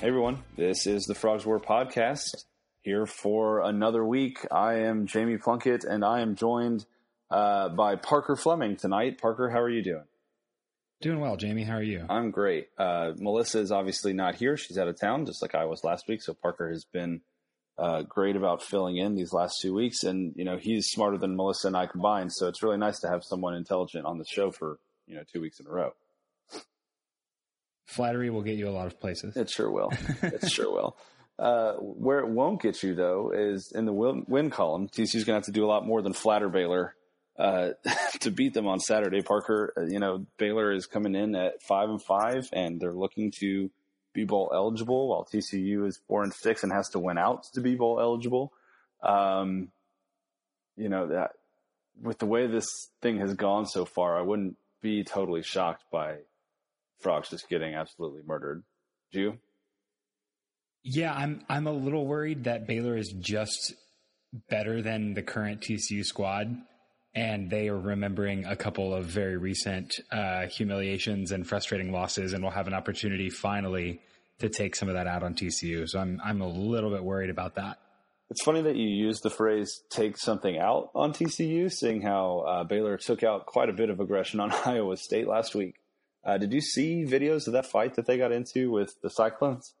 Hey everyone, this is the Frogs War podcast here for another week. I am Jamie Plunkett and I am joined uh, by Parker Fleming tonight. Parker, how are you doing? Doing well, Jamie. How are you? I'm great. Uh, Melissa is obviously not here. She's out of town, just like I was last week. So Parker has been uh, great about filling in these last two weeks, and you know he's smarter than Melissa and I combined. So it's really nice to have someone intelligent on the show for you know two weeks in a row. Flattery will get you a lot of places. It sure will. it sure will. Uh, where it won't get you though is in the win, win column. TCU's going to have to do a lot more than flatter Baylor uh, to beat them on Saturday. Parker, uh, you know Baylor is coming in at five and five, and they're looking to be bowl eligible, while TCU is four and six and has to win out to be bowl eligible. Um, you know that with the way this thing has gone so far, I wouldn't be totally shocked by Frogs just getting absolutely murdered. Do you? Yeah, I'm I'm a little worried that Baylor is just better than the current TCU squad, and they are remembering a couple of very recent uh, humiliations and frustrating losses, and will have an opportunity finally to take some of that out on TCU. So I'm I'm a little bit worried about that. It's funny that you use the phrase "take something out" on TCU, seeing how uh, Baylor took out quite a bit of aggression on Iowa State last week. Uh, did you see videos of that fight that they got into with the Cyclones?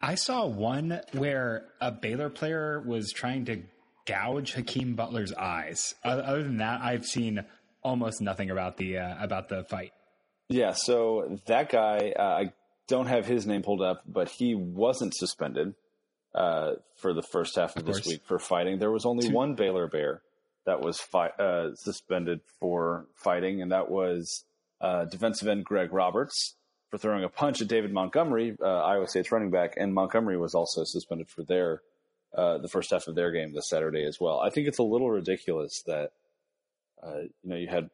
I saw one where a Baylor player was trying to gouge Hakeem Butler's eyes. Other than that, I've seen almost nothing about the uh, about the fight. Yeah, so that guy, uh, I don't have his name pulled up, but he wasn't suspended uh, for the first half of, of this week for fighting. There was only Two. one Baylor Bear that was fi- uh, suspended for fighting, and that was uh, defensive end Greg Roberts for throwing a punch at David Montgomery, uh, Iowa State's running back, and Montgomery was also suspended for their uh, the first half of their game this Saturday as well. I think it's a little ridiculous that uh, you know you had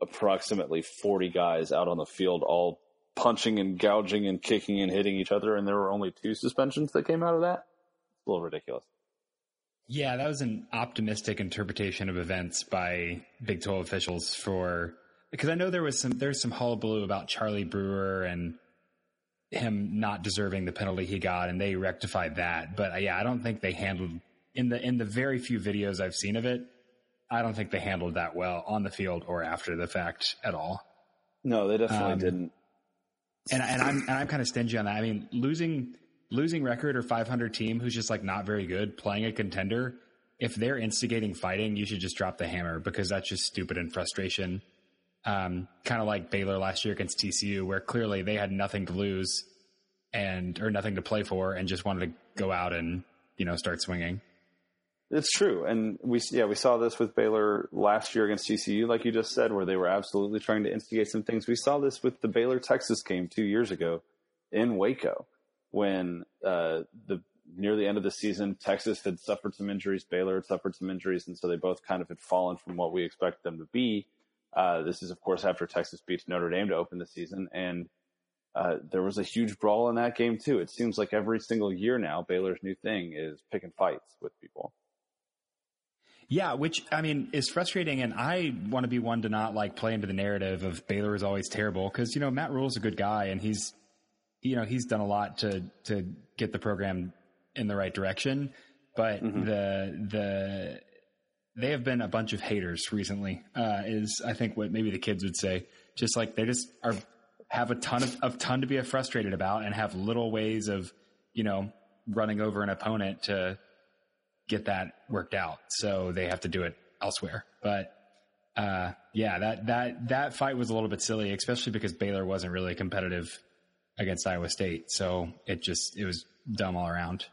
approximately 40 guys out on the field all punching and gouging and kicking and hitting each other, and there were only two suspensions that came out of that. It's a little ridiculous. Yeah, that was an optimistic interpretation of events by Big 12 officials for because I know there was some there's some hullabaloo about Charlie Brewer and him not deserving the penalty he got, and they rectified that. But uh, yeah, I don't think they handled in the in the very few videos I've seen of it. I don't think they handled that well on the field or after the fact at all. No, they definitely um, didn't. And and I'm and I'm kind of stingy on that. I mean, losing losing record or 500 team who's just like not very good playing a contender. If they're instigating fighting, you should just drop the hammer because that's just stupid and frustration um, kind of like Baylor last year against TCU, where clearly they had nothing to lose and or nothing to play for, and just wanted to go out and you know start swinging. It's true, and we yeah we saw this with Baylor last year against TCU, like you just said, where they were absolutely trying to instigate some things. We saw this with the Baylor Texas game two years ago in Waco, when uh, the near the end of the season, Texas had suffered some injuries, Baylor had suffered some injuries, and so they both kind of had fallen from what we expected them to be. Uh, this is, of course, after Texas beats Notre Dame to open the season, and uh, there was a huge brawl in that game too. It seems like every single year now, Baylor's new thing is picking fights with people. Yeah, which I mean is frustrating, and I want to be one to not like play into the narrative of Baylor is always terrible because you know Matt Rhule's a good guy and he's you know he's done a lot to to get the program in the right direction, but mm-hmm. the the they have been a bunch of haters recently. Uh, is I think what maybe the kids would say. Just like they just are have a ton of, of ton to be frustrated about and have little ways of you know running over an opponent to get that worked out. So they have to do it elsewhere. But uh, yeah, that that that fight was a little bit silly, especially because Baylor wasn't really competitive against Iowa State. So it just it was dumb all around.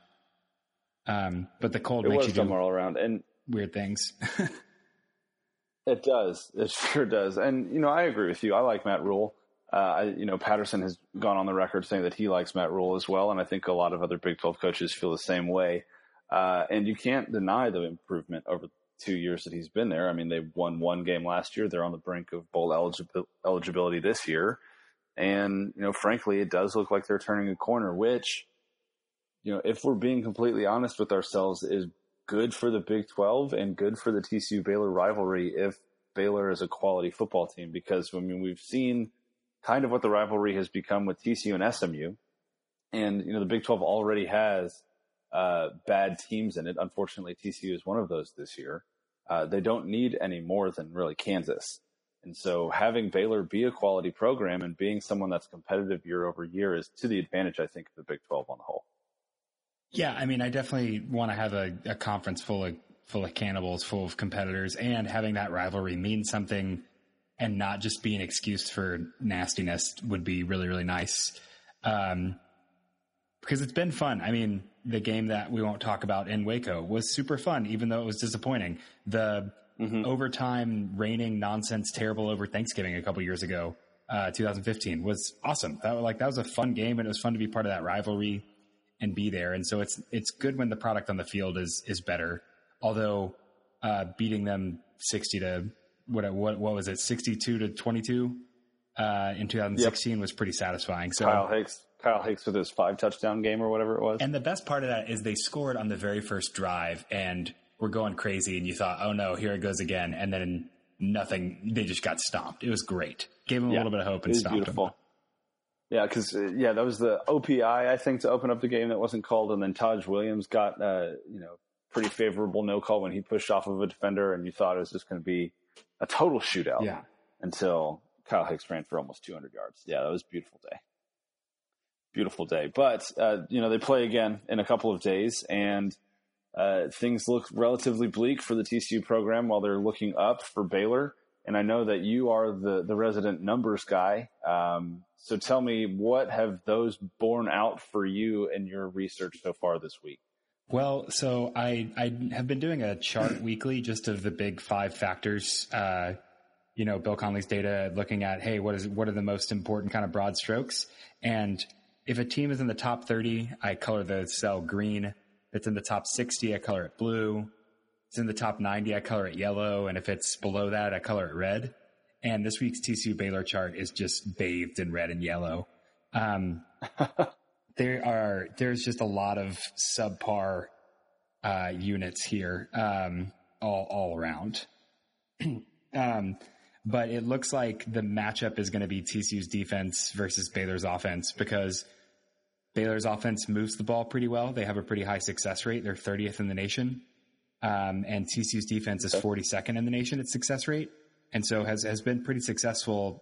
Um, but the cold it makes was you dumb all around, and weird things. it does. It sure does. And you know, I agree with you. I like Matt Rhule. Uh, I, you know, Patterson has gone on the record saying that he likes Matt Rhule as well, and I think a lot of other Big 12 coaches feel the same way. Uh, and you can't deny the improvement over two years that he's been there. I mean, they won one game last year. They're on the brink of bowl eligi- eligibility this year. And, you know, frankly, it does look like they're turning a corner, which, you know, if we're being completely honest with ourselves, is good for the Big 12 and good for the TCU Baylor rivalry if Baylor is a quality football team. Because, I mean, we've seen kind of what the rivalry has become with TCU and SMU. And, you know, the Big 12 already has uh, bad teams in it. Unfortunately, TCU is one of those this year. Uh, they don't need any more than really Kansas. And so having Baylor be a quality program and being someone that's competitive year over year is to the advantage, I think, of the Big 12 on the whole. Yeah, I mean, I definitely want to have a, a conference full of full of cannibals, full of competitors, and having that rivalry mean something and not just be an excuse for nastiness would be really, really nice. Um, because it's been fun. I mean, the game that we won't talk about in Waco was super fun, even though it was disappointing. The mm-hmm. overtime raining nonsense terrible over Thanksgiving a couple years ago, uh, 2015 was awesome. That was like, that was a fun game and it was fun to be part of that rivalry and be there. And so it's, it's good when the product on the field is, is better. Although, uh, beating them 60 to what, what, what was it? 62 to 22, uh, in 2016 yep. was pretty satisfying. So Kyle Hicks, Kyle Hicks with his five touchdown game or whatever it was. And the best part of that is they scored on the very first drive and were going crazy and you thought, oh no, here it goes again. And then nothing, they just got stomped. It was great. Gave them yeah, a little bit of hope and stopped beautiful. them. Yeah, because uh, yeah, that was the OPI I think to open up the game that wasn't called, and then Taj Williams got uh, you know pretty favorable no call when he pushed off of a defender, and you thought it was just going to be a total shootout. Yeah. Until Kyle Hicks ran for almost 200 yards. Yeah, that was a beautiful day. Beautiful day. But uh, you know they play again in a couple of days, and uh, things look relatively bleak for the TCU program while they're looking up for Baylor. And I know that you are the, the resident numbers guy. Um, so tell me, what have those borne out for you in your research so far this week? Well, so I, I have been doing a chart weekly just of the big five factors. Uh, you know, Bill Connelly's data looking at, hey, what is, what are the most important kind of broad strokes? And if a team is in the top 30, I color the cell green If it's in the top 60, I color it blue. If It's in the top 90, I color it yellow. And if it's below that, I color it red. And this week's TCU Baylor chart is just bathed in red and yellow. Um, there are, there's just a lot of subpar, uh, units here, um, all, all around. um, but it looks like the matchup is going to be TCU's defense versus Baylor's offense because Baylor's offense moves the ball pretty well. They have a pretty high success rate. They're 30th in the nation. Um, and TCU's defense is 42nd in the nation at success rate. And so has, has been pretty successful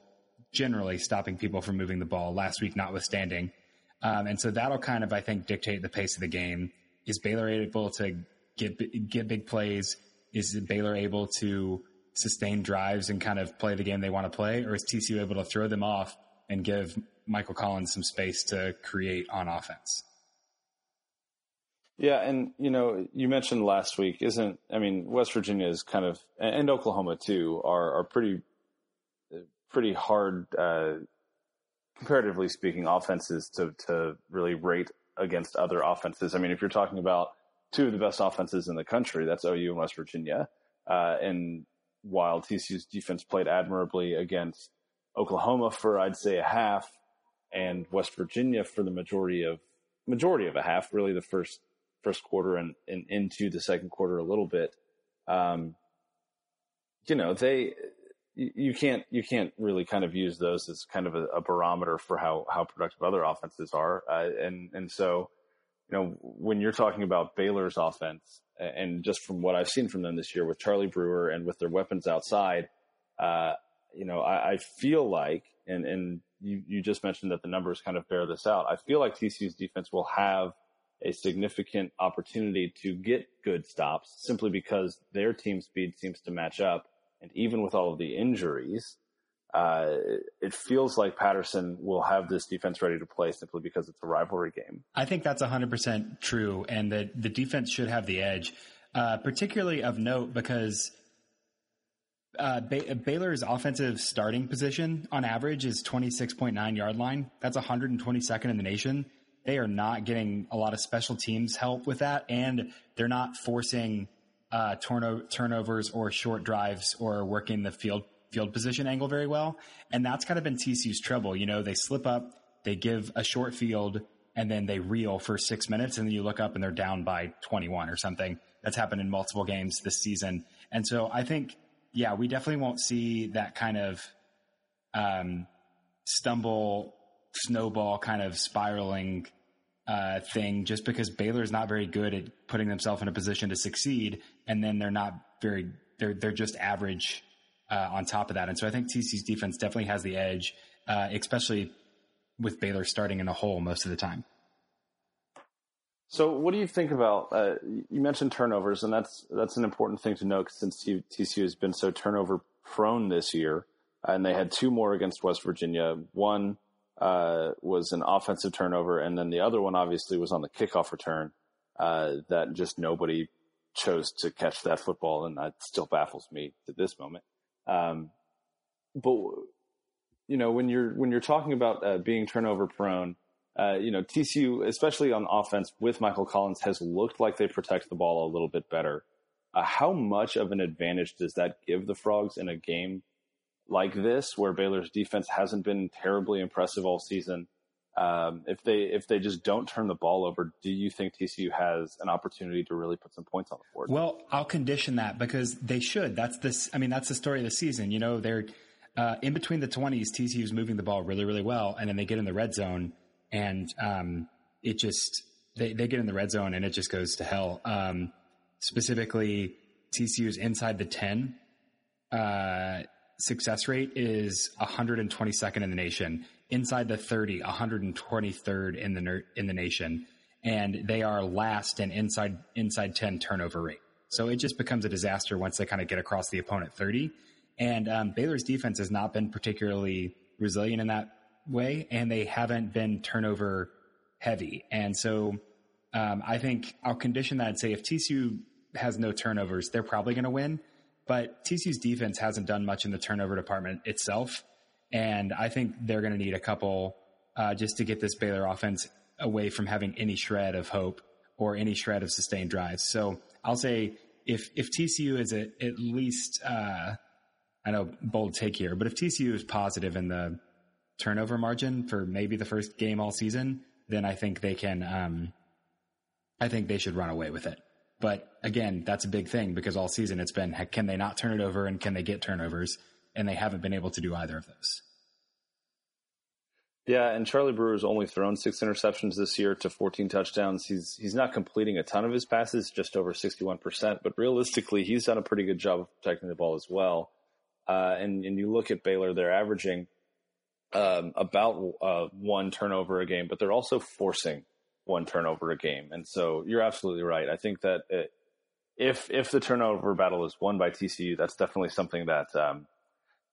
generally stopping people from moving the ball last week, notwithstanding. Um, and so that'll kind of, I think, dictate the pace of the game. Is Baylor able to get, get big plays? Is Baylor able to sustain drives and kind of play the game they want to play? Or is TCU able to throw them off and give Michael Collins some space to create on offense. Yeah, and you know, you mentioned last week, isn't? I mean, West Virginia is kind of, and Oklahoma too, are are pretty, pretty hard, uh, comparatively speaking, offenses to to really rate against other offenses. I mean, if you're talking about two of the best offenses in the country, that's OU and West Virginia, uh, and while TCU's defense played admirably against Oklahoma for I'd say a half, and West Virginia for the majority of majority of a half, really the first first quarter and, and into the second quarter a little bit. Um, you know, they you can't you can't really kind of use those as kind of a, a barometer for how how productive other offenses are, uh, and and so you know when you're talking about Baylor's offense, and just from what I've seen from them this year with Charlie Brewer and with their weapons outside, uh, you know I, I feel like and and you, you just mentioned that the numbers kind of bear this out. I feel like TCU's defense will have a significant opportunity to get good stops simply because their team speed seems to match up. And even with all of the injuries, uh, it feels like Patterson will have this defense ready to play simply because it's a rivalry game. I think that's 100% true, and that the defense should have the edge, uh, particularly of note because uh, ba- Baylor's offensive starting position on average is 26.9 yard line. That's 122nd in the nation. They are not getting a lot of special teams help with that, and they're not forcing uh, turno- turnovers or short drives or working the field field position angle very well. And that's kind of been TCU's trouble. You know, they slip up, they give a short field, and then they reel for six minutes, and then you look up and they're down by 21 or something. That's happened in multiple games this season. And so I think yeah, we definitely won't see that kind of um, stumble, snowball kind of spiraling uh, thing just because Baylor is not very good at putting themselves in a position to succeed, and then they're not very they're they're just average uh, on top of that. And so I think TCU's defense definitely has the edge, uh, especially with Baylor starting in the hole most of the time. So, what do you think about? Uh, you mentioned turnovers, and that's that's an important thing to note since TCU has been so turnover prone this year, and they had two more against West Virginia. One uh, was an offensive turnover, and then the other one obviously was on the kickoff return uh, that just nobody chose to catch that football, and that still baffles me to this moment. Um, but you know, when you're when you're talking about uh, being turnover prone, uh, you know, TCU, especially on offense with Michael Collins, has looked like they protect the ball a little bit better. Uh, how much of an advantage does that give the Frogs in a game like this, where Baylor's defense hasn't been terribly impressive all season? Um, if they if they just don't turn the ball over, do you think TCU has an opportunity to really put some points on the board? Well, I'll condition that because they should. That's this. I mean, that's the story of the season. You know, they're uh, in between the twenties. TCU's moving the ball really, really well, and then they get in the red zone, and um, it just they they get in the red zone, and it just goes to hell. Um, specifically, TCU's inside the ten. Uh, success rate is 122nd in the nation inside the 30, 123rd in the in the nation, and they are last in inside inside 10 turnover rate. So it just becomes a disaster once they kind of get across the opponent 30. And um, Baylor's defense has not been particularly resilient in that way, and they haven't been turnover heavy. And so um, I think I'll condition that and say if TCU has no turnovers, they're probably going to win. But TCU's defense hasn't done much in the turnover department itself. And I think they're going to need a couple uh, just to get this Baylor offense away from having any shred of hope or any shred of sustained drives. So I'll say if if TCU is at, at least uh, I know bold take here, but if TCU is positive in the turnover margin for maybe the first game all season, then I think they can. Um, I think they should run away with it. But again, that's a big thing because all season it's been can they not turn it over and can they get turnovers? and they haven't been able to do either of those. Yeah, and Charlie Brewer's only thrown six interceptions this year to 14 touchdowns. He's he's not completing a ton of his passes, just over 61%, but realistically, he's done a pretty good job of protecting the ball as well. Uh, and and you look at Baylor, they're averaging um, about uh, one turnover a game, but they're also forcing one turnover a game. And so you're absolutely right. I think that it, if if the turnover battle is won by TCU, that's definitely something that um,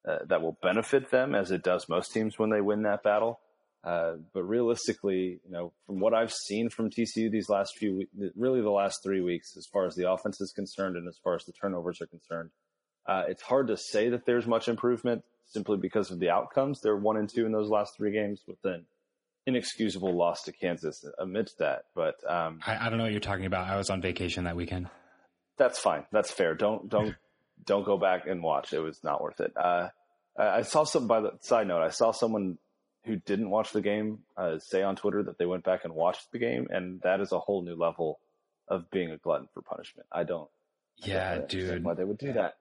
uh, that will benefit them as it does most teams when they win that battle. Uh, but realistically, you know, from what I've seen from TCU these last few, really the last three weeks, as far as the offense is concerned and as far as the turnovers are concerned, uh, it's hard to say that there's much improvement simply because of the outcomes. They're one and two in those last three games with an inexcusable loss to Kansas amidst that. But um, I, I, don't know what you're talking about. I was on vacation that weekend. That's fine. That's fair. Don't don't don't go back and watch. It was not worth it. Uh, I saw some. By the side note, I saw someone who didn't watch the game uh, say on Twitter that they went back and watched the game, and that is a whole new level of being a glutton for punishment. I don't. Yeah, I don't dude. Why they would do that?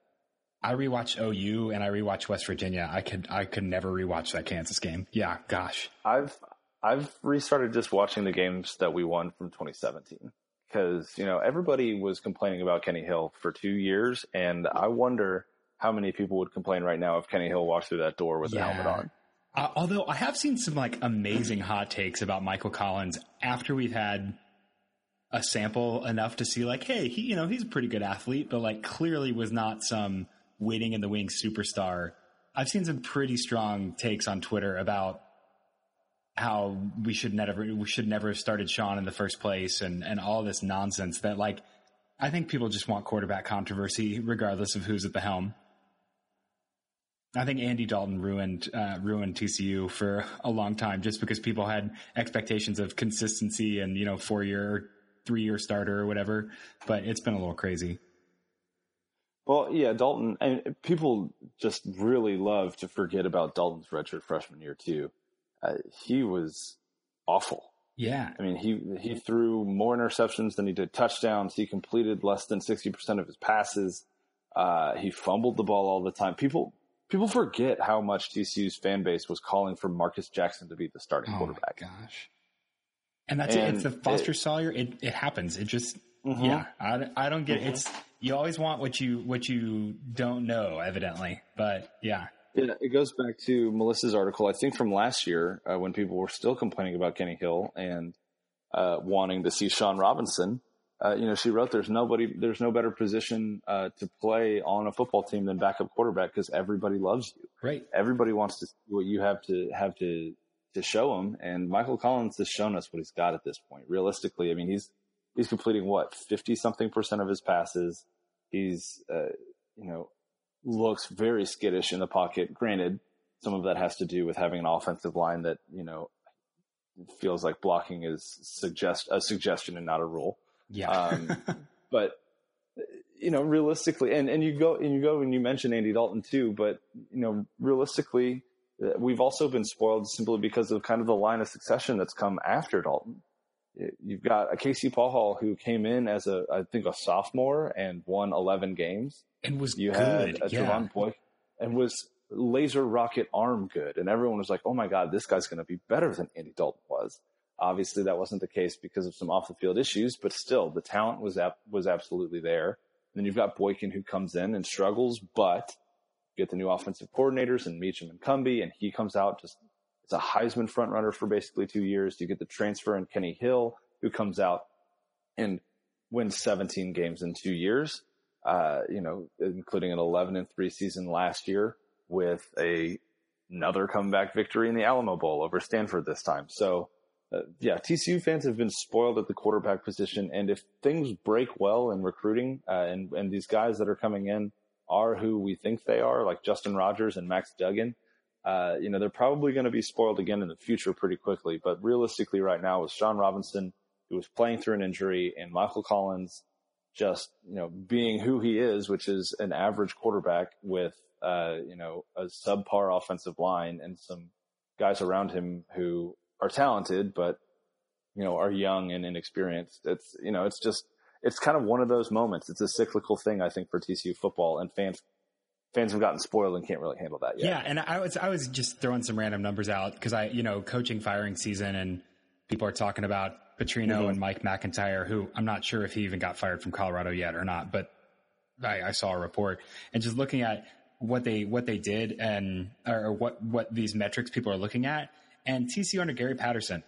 I rewatch OU and I rewatch West Virginia. I could I could never rewatch that Kansas game. Yeah, gosh. I've I've restarted just watching the games that we won from 2017 because you know everybody was complaining about Kenny Hill for two years, and I wonder how many people would complain right now if Kenny Hill walked through that door with yeah. helmet on. Uh, although I have seen some like amazing hot takes about Michael Collins after we've had a sample enough to see like, hey, he you know he's a pretty good athlete, but like clearly was not some waiting in the wings superstar. I've seen some pretty strong takes on Twitter about how we should never we should never have started Shawn in the first place and and all this nonsense that like I think people just want quarterback controversy regardless of who's at the helm. I think Andy Dalton ruined uh, ruined TCU for a long time just because people had expectations of consistency and you know four year, three year starter or whatever. But it's been a little crazy. Well, yeah, Dalton and people just really love to forget about Dalton's redshirt freshman year too uh, he was awful. Yeah. I mean, he he threw more interceptions than he did touchdowns. He completed less than 60% of his passes. Uh, he fumbled the ball all the time. People people forget how much TCU's fan base was calling for Marcus Jackson to be the starting oh quarterback. gosh. And that's and it. It's the Foster it, Sawyer. It it happens. It just mm-hmm. yeah. I, I don't get mm-hmm. it. It's you always want what you what you don't know, evidently. But yeah. Yeah, it goes back to Melissa's article, I think from last year, uh, when people were still complaining about Kenny Hill and uh, wanting to see Shawn Robinson. Uh, you know, she wrote, "There's nobody, there's no better position uh, to play on a football team than backup quarterback because everybody loves you. Right? Everybody wants to see what you have to have to to show them. And Michael Collins has shown us what he's got at this point. Realistically, I mean, he's he's completing what fifty something percent of his passes. He's uh, you know looks very skittish in the pocket. Granted, some of that has to do with having an offensive line that you know feels like blocking is suggest a suggestion and not a rule. Yeah. Um, but you know, realistically, and, and you go and you go and you mention Andy Dalton too, but you know, realistically, uh, we've also been spoiled simply because of kind of the line of succession that's come after Dalton. You've got a Casey Pachall who came in as a, I think, a sophomore and won 11 games. And was you good. had a yeah. Boy and was laser rocket arm good. And everyone was like, oh my God, this guy's going to be better than Andy Dalton was. Obviously, that wasn't the case because of some off the field issues, but still, the talent was ap- was absolutely there. Then you've got Boykin who comes in and struggles, but get the new offensive coordinators and Meacham and Cumbie, and he comes out just it's a Heisman frontrunner for basically two years. You get the transfer in Kenny Hill, who comes out and wins 17 games in two years. Uh, you know, including an 11 and three season last year with a another comeback victory in the Alamo Bowl over Stanford this time. So, uh, yeah, TCU fans have been spoiled at the quarterback position, and if things break well in recruiting, uh, and and these guys that are coming in are who we think they are, like Justin Rogers and Max Duggan, uh, you know, they're probably going to be spoiled again in the future pretty quickly. But realistically, right now, with Shawn Robinson, who was playing through an injury, and Michael Collins just you know being who he is, which is an average quarterback with uh, you know a subpar offensive line and some guys around him who are talented, but you know are young and inexperienced. It's you know it's just it's kind of one of those moments. It's a cyclical thing, I think, for TCU football, and fans fans have gotten spoiled and can't really handle that yet. Yeah, and I was I was just throwing some random numbers out because I you know coaching firing season and people are talking about Petrino mm-hmm. and Mike MacIntyre, who I'm not sure if he even got fired from Colorado yet or not, but I, I saw a report and just looking at what they what they did and or what what these metrics people are looking at. And TCU under Gary Patterson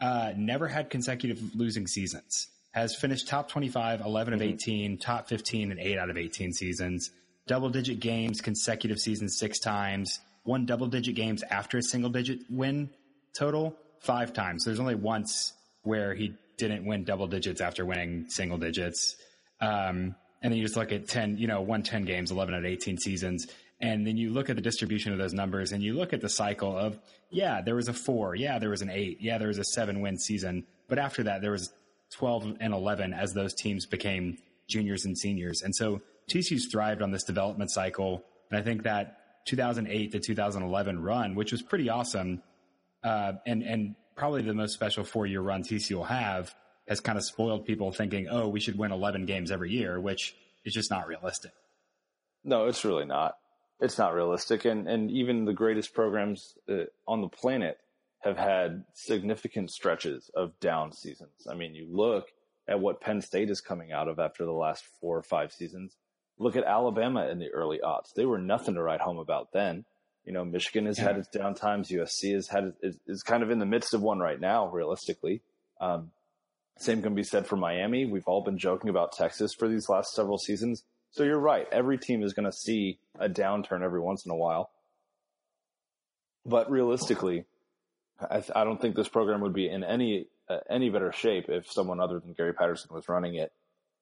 uh, never had consecutive losing seasons has finished top 25, 11 of mm-hmm. 18, top 15 and 8 out of 18 seasons, double digit games, consecutive seasons six times, won double digit games after a single digit win total five times. There's only once where he didn't win double digits after winning single digits. Um, and then you just look at 10, you know, won 10 games, 11 out of 18 seasons. And then you look at the distribution of those numbers and you look at the cycle of, yeah, there was a four. Yeah, there was an eight. Yeah, there was a seven win season. But after that, there was 12 and 11 as those teams became juniors and seniors. And so TCU's thrived on this development cycle. And I think that 2008 to 2011 run, which was pretty awesome, uh, and, and probably the most special four year run TCU will have, has kind of spoiled people thinking, oh, we should win 11 games every year, which is just not realistic. No, it's really not. It's not realistic. And, and even the greatest programs uh, on the planet have had significant stretches of down seasons. I mean, you look at what Penn State is coming out of after the last four or five seasons. Look at Alabama in the early aughts. They were nothing to write home about then. You know, Michigan has yeah. had its down times. USC has had is, is kind of in the midst of one right now, realistically. Um, same can be said for Miami. We've all been joking about Texas for these last several seasons. So you're right. Every team is going to see a downturn every once in a while. But realistically, I, I, don't think this program would be in any uh, any better shape if someone other than Gary Patterson was running it.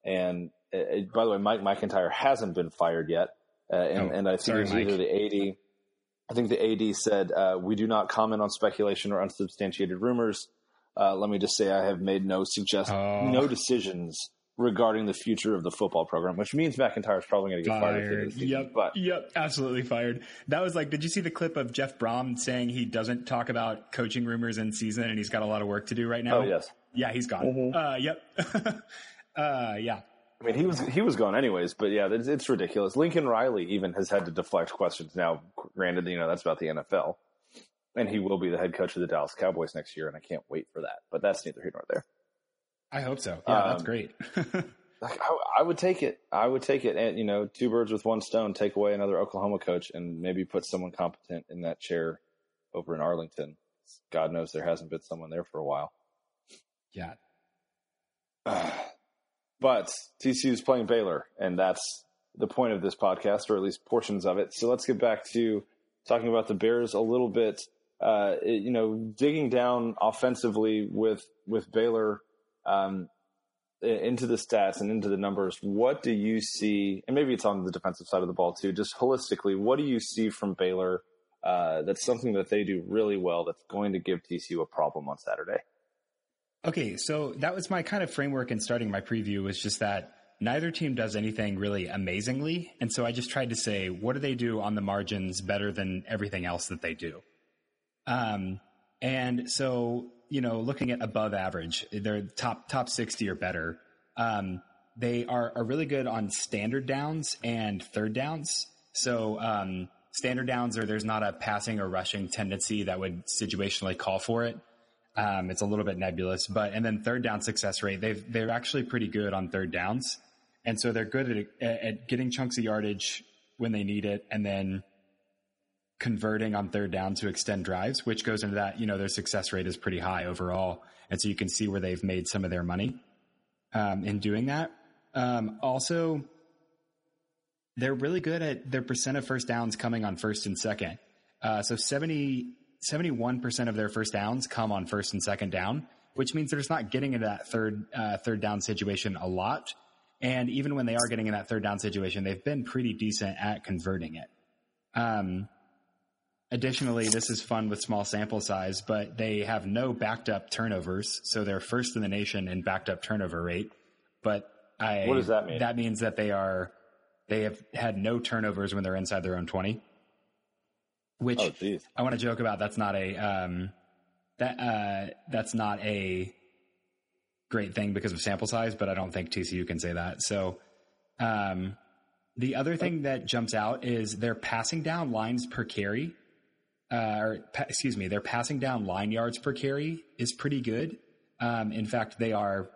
And uh, by the way, Mike MacIntyre hasn't been fired yet, uh, and, oh, and, I think sorry, it was either the AD. I think the AD said uh, we do not comment on speculation or unsubstantiated rumors. Uh, let me just say I have made no suggest oh. no decisions regarding the future of the football program, which means MacIntyre is probably going to get fired. fired yep, but. yep, absolutely fired. That was like, did you see the clip of Jeff Brohm saying he doesn't talk about coaching rumors in season and he's got a lot of work to do right now? Oh yes, yeah, he's gone. Mm-hmm. Uh, yep, uh, yeah. I mean, he was he was gone anyways, but yeah, it's, it's ridiculous. Lincoln Riley even has had to deflect questions now. Granted, you know that's about the NFL. and he will be the head coach of the Dallas Cowboys next year, and I can't wait for that. But that's neither here nor there. I hope so. Yeah, um, that's great. like I, I, would take it. I would take it. And you know, two birds with one stone. Take away another Oklahoma coach, and maybe put someone competent in that chair over in Arlington. God knows there hasn't been someone there for a while. Yeah. but TCU is playing Baylor, and that's the point of this podcast, or at least portions of it. So let's get back to talking about the Bears a little bit. Uh, you know, digging down offensively with with Baylor um, into the stats and into the numbers. What do you see? And maybe it's on the defensive side of the ball too. Just holistically, what do you see from Baylor? Uh, that's something that they do really well. That's going to give TCU a problem on Saturday. Okay, so that was my kind of framework in starting my preview. Was just that neither team does anything really amazingly. And so I just tried to say, what do they do on the margins better than everything else that they do? Um, and so, you know, looking at above average, they're top, top 60 or better. Um, they are, are really good on standard downs and third downs. So, um, standard downs are there's not a passing or rushing tendency that would situationally call for it. Um, it's a little bit nebulous, but and then third down success rate, they've they're actually pretty good on third downs. And so they're good at, at getting chunks of yardage when they need it and then converting on third down to extend drives, which goes into that, you know, their success rate is pretty high overall. And so you can see where they've made some of their money um, in doing that. Um, also, they're really good at their percent of first downs coming on first and second. Uh, so 70, 71% of their first downs come on first and second down, which means they're just not getting into that third, uh, third down situation a lot. And even when they are getting in that third down situation, they've been pretty decent at converting it. Um, additionally, this is fun with small sample size, but they have no backed up turnovers. So they're first in the nation in backed up turnover rate. But I, what does that mean? That means that they are, they have had no turnovers when they're inside their own 20, which oh, I want to joke about. That's not a, um, that, uh, that's not a, great thing because of sample size, but I don't think TCU can say that. So, um, the other thing that jumps out is they're passing down lines per carry. Uh, or pa- excuse me, they're passing down line yards per carry is pretty good. Um, in fact, they are.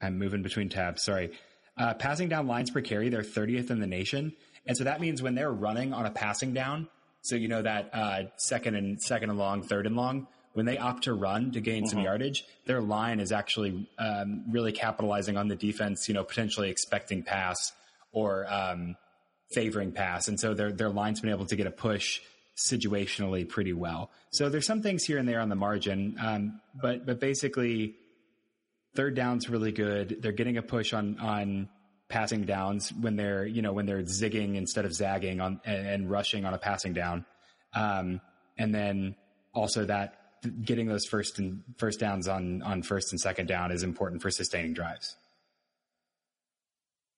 I'm moving between tabs. Sorry. Uh, passing down lines per carry, they're 30th in the nation, and so that means when they're running on a passing down, so you know that uh, second and second and long, third and long, when they opt to run to gain mm-hmm. some yardage, their line is actually um, really capitalizing on the defense, you know, potentially expecting pass or um, favoring pass. And so their, their line's been able to get a push situationally pretty well. So there's some things here and there on the margin. Um, but, but basically third down's really good. They're getting a push on, on passing downs when they're, you know, when they're zigging instead of zagging on and, and rushing on a passing down. Um, and then also that getting those first and first downs on on first and second down is important for sustaining drives.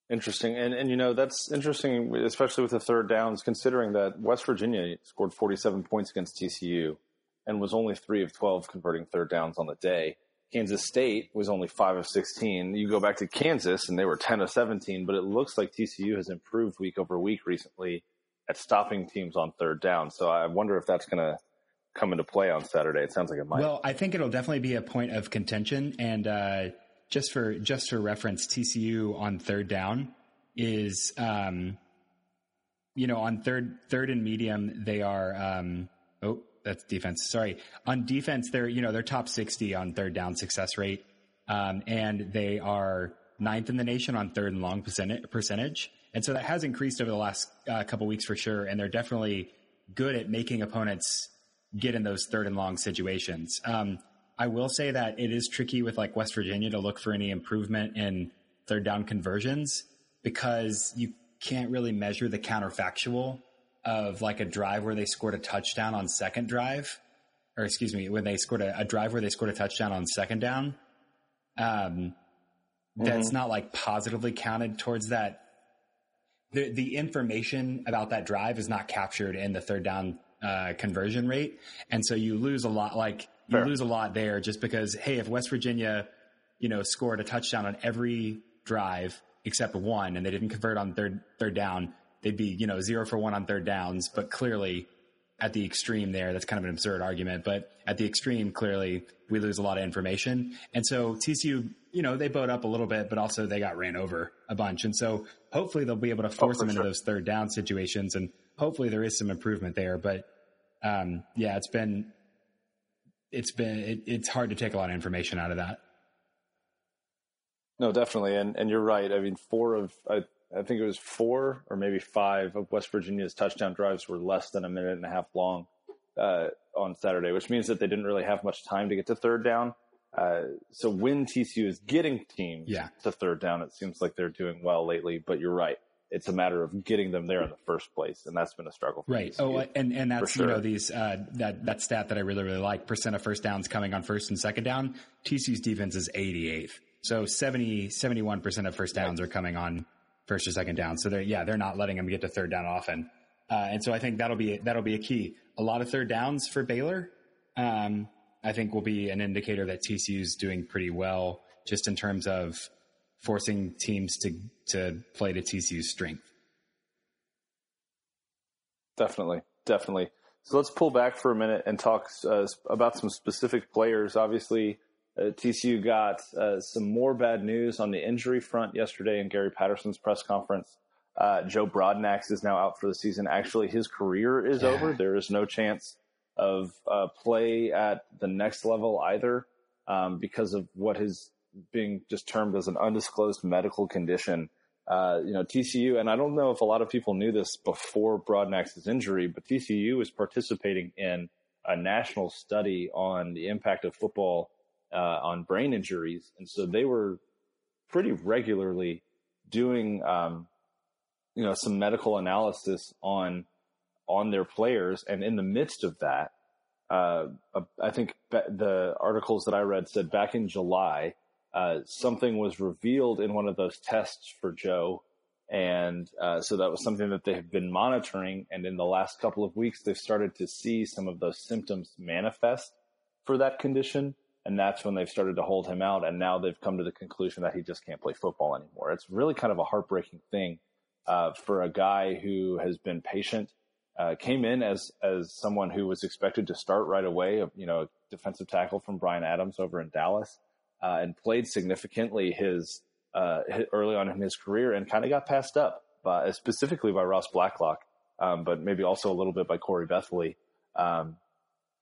Interesting, and and you know that's interesting, especially with the third downs, considering that West Virginia scored 47 points against TCU and was only three of 12 converting third downs on the day. Kansas State was only five of 16. You go back to Kansas and they were 10 of 17, but it looks like TCU has improved week over week recently at stopping teams on third down. So I wonder if that's going to come into play on Saturday. It sounds like it might. Well, I think it'll definitely be a point of contention. And uh, just for just for reference, TCU on third down is, um, you know, on third third and medium they are. Um, that's defense. Sorry, on defense they're you know they're top sixty on third down success rate, um, and they are ninth in the nation on third and long percentage. And so that has increased over the last uh, couple weeks for sure. And they're definitely good at making opponents get in those third and long situations. Um, I will say that it is tricky with like West Virginia to look for any improvement in third down conversions because you can't really measure the counterfactual of like a drive where they scored a touchdown on second drive, or excuse me, when they scored a, a drive where they scored a touchdown on second down. Um, mm-hmm. that's not like positively counted towards that. The, the information about that drive is not captured in the third down uh, conversion rate, and so you lose a lot. Like you lose a lot there just because hey, if West Virginia, you know, scored a touchdown on every drive except one, and they didn't convert on third third down, they'd be you know zero for one on third downs. But clearly, at the extreme there, that's kind of an absurd argument, but at the extreme, clearly we lose a lot of information. And so TCU, you know, they bowed up a little bit, but also they got ran over a bunch. And so hopefully they'll be able to force oh, them sure. into those third down situations. And hopefully there is some improvement there. But, um, yeah, it's been, it's been, it, it's hard to take a lot of information out of that. No, definitely. And, and you're right. I mean, four of, I, I think it was four or maybe five of West Virginia's touchdown drives were less than a minute and a half long uh, on Saturday, which means that they didn't really have much time to get to third down. Uh, so when TCU is getting teams yeah. to third down, it seems like they're doing well lately. But you're right; it's a matter of getting them there in the first place, and that's been a struggle. right. TCU, oh, and and that's sure. you know these uh, that that stat that I really really like: percent of first downs coming on first and second down. TCU's defense is 88th, so 70 71 percent of first downs right. are coming on first or second down. So they're yeah they're not letting them get to third down often, uh, and so I think that'll be that'll be a key. A lot of third downs for Baylor. Um, I think will be an indicator that TCU is doing pretty well just in terms of forcing teams to to play to TCU's strength. Definitely, definitely. So let's pull back for a minute and talk uh, about some specific players. Obviously, uh, TCU got uh, some more bad news on the injury front yesterday in Gary Patterson's press conference. Uh, Joe Broadnax is now out for the season. Actually, his career is yeah. over. There is no chance of uh, play at the next level either um, because of what is being just termed as an undisclosed medical condition. Uh, you know, TCU, and I don't know if a lot of people knew this before Broadnax's injury, but TCU is participating in a national study on the impact of football uh, on brain injuries, and so they were pretty regularly doing, um, you know, some medical analysis on on their players. And in the midst of that, uh, I think the articles that I read said back in July, uh, something was revealed in one of those tests for Joe. And uh, so that was something that they have been monitoring. And in the last couple of weeks, they've started to see some of those symptoms manifest for that condition. And that's when they've started to hold him out. And now they've come to the conclusion that he just can't play football anymore. It's really kind of a heartbreaking thing uh, for a guy who has been patient uh, came in as as someone who was expected to start right away, you know, defensive tackle from Bryan Adams over in Dallas, uh, and played significantly his, uh, early on in his career, and kind of got passed up by specifically by Ross Blacklock, um, but maybe also a little bit by Corey Bethley. Um,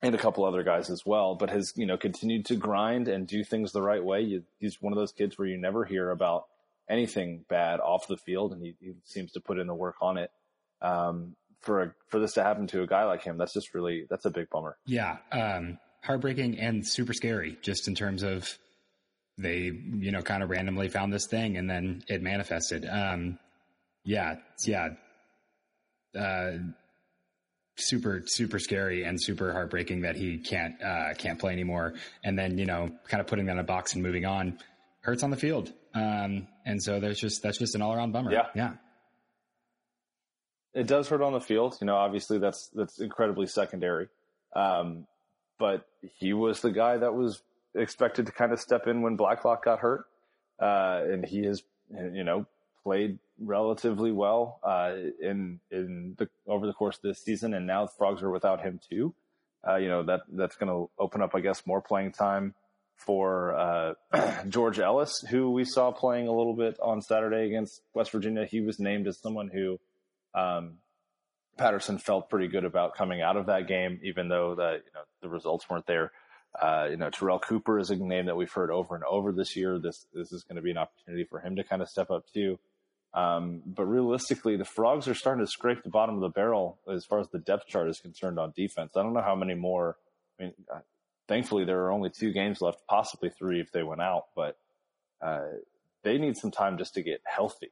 and a couple other guys as well, but has you know continued to grind and do things the right way. You, he's one of those kids where you never hear about anything bad off the field, and he, he seems to put in the work on it. Um, for a, for this to happen to a guy like him, that's just really that's a big bummer. Yeah, um, heartbreaking and super scary, just in terms of they you know kind of randomly found this thing and then it manifested. Um, yeah, yeah, uh, super super scary and super heartbreaking that he can't uh, can't play anymore. And then you know kind of putting that in a box and moving on hurts on the field. Um, and so there's just that's just an all around bummer. Yeah, yeah. It does hurt on the field. You know, obviously that's that's incredibly secondary. Um, but he was the guy that was expected to kind of step in when Blacklock got hurt, uh, and he has you know played relatively well uh, in in the over the course of this season, and now the Frogs are without him too. Uh, you know that that's going to open up, I guess, more playing time for uh, George Ellis, who we saw playing a little bit on Saturday against West Virginia. He was named as someone who um, Patterson felt pretty good about coming out of that game, even though the you know the results weren't there. Uh, you know, Terrell Cooper is a name that we've heard over and over this year. This this is going to be an opportunity for him to kind of step up too. Um, but realistically, the Frogs are starting to scrape the bottom of the barrel as far as the depth chart is concerned on defense. I don't know how many more. I mean, uh, thankfully there are only two games left, possibly three if they went out, but uh, they need some time just to get healthy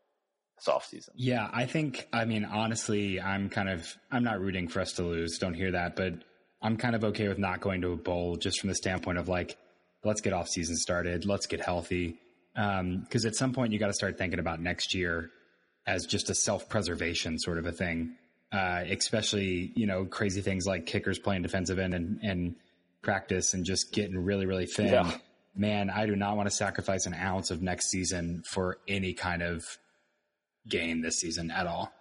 this offseason. Yeah, I think, I mean, honestly, I'm kind of, I'm not rooting for us to lose. Don't hear that, but I'm kind of okay with not going to a bowl just from the standpoint of like, let's get off season started. Let's get healthy. Um, cause at some point you got to start thinking about next year as just a self preservation sort of a thing. Uh, especially, you know, crazy things like kickers playing defensive end and, and practice and just getting really, really thin. Yeah. Man, I do not want to sacrifice an ounce of next season for any kind of gain this season at all.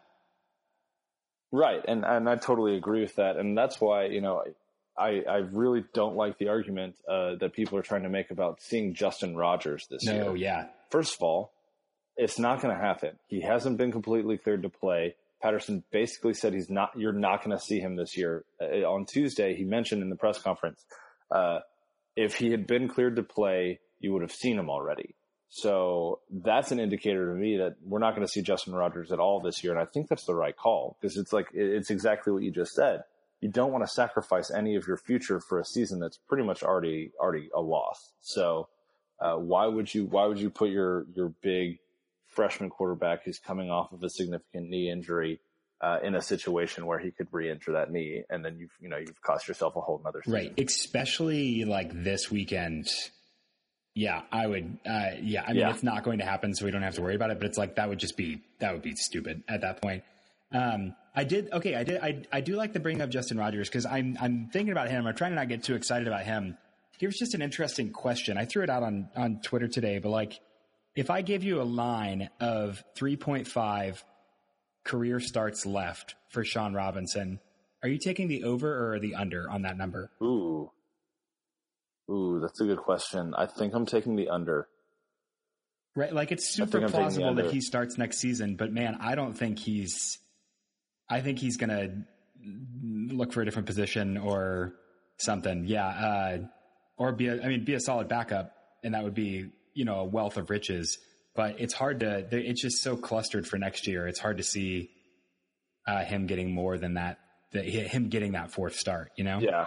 Right, and and I totally agree with that, and that's why you know I I really don't like the argument uh, that people are trying to make about seeing Justin Rogers this no, year. Oh yeah. First of all, it's not going to happen. He hasn't been completely cleared to play. Patterson basically said he's not. You're not going to see him this year. Uh, on Tuesday, he mentioned in the press conference, uh, if he had been cleared to play, you would have seen him already. So that's an indicator to me that we're not going to see Justin Rogers at all this year. And I think that's the right call because it's like, it's exactly what you just said. You don't want to sacrifice any of your future for a season that's pretty much already, already a loss. So, uh, why would you, why would you put your, your big freshman quarterback who's coming off of a significant knee injury, uh, in a situation where he could re-injure that knee and then you've, you know, you've cost yourself a whole nother season. Right. Especially like this weekend yeah, I would. Uh, yeah, I mean, yeah. it's not going to happen, so we don't have to worry about it. But it's like that would just be that would be stupid at that point. Um, I did okay. I did. I I do like the bring up Justin Rogers because I'm I'm thinking about him. I'm trying to not get too excited about him. Here's just an interesting question. I threw it out on on Twitter today, but like, if I give you a line of 3.5 career starts left for Shawn Robinson, are you taking the over or the under on that number? Ooh. Ooh, that's a good question. I think I'm taking the under. Right, like it's super plausible that he starts next season, but man, I don't think he's. I think he's going to look for a different position or something. Yeah, uh, or be a, I mean, be a solid backup, and that would be you know a wealth of riches. But it's hard to. It's just so clustered for next year. It's hard to see uh, him getting more than that. that him getting that fourth start. You know. Yeah,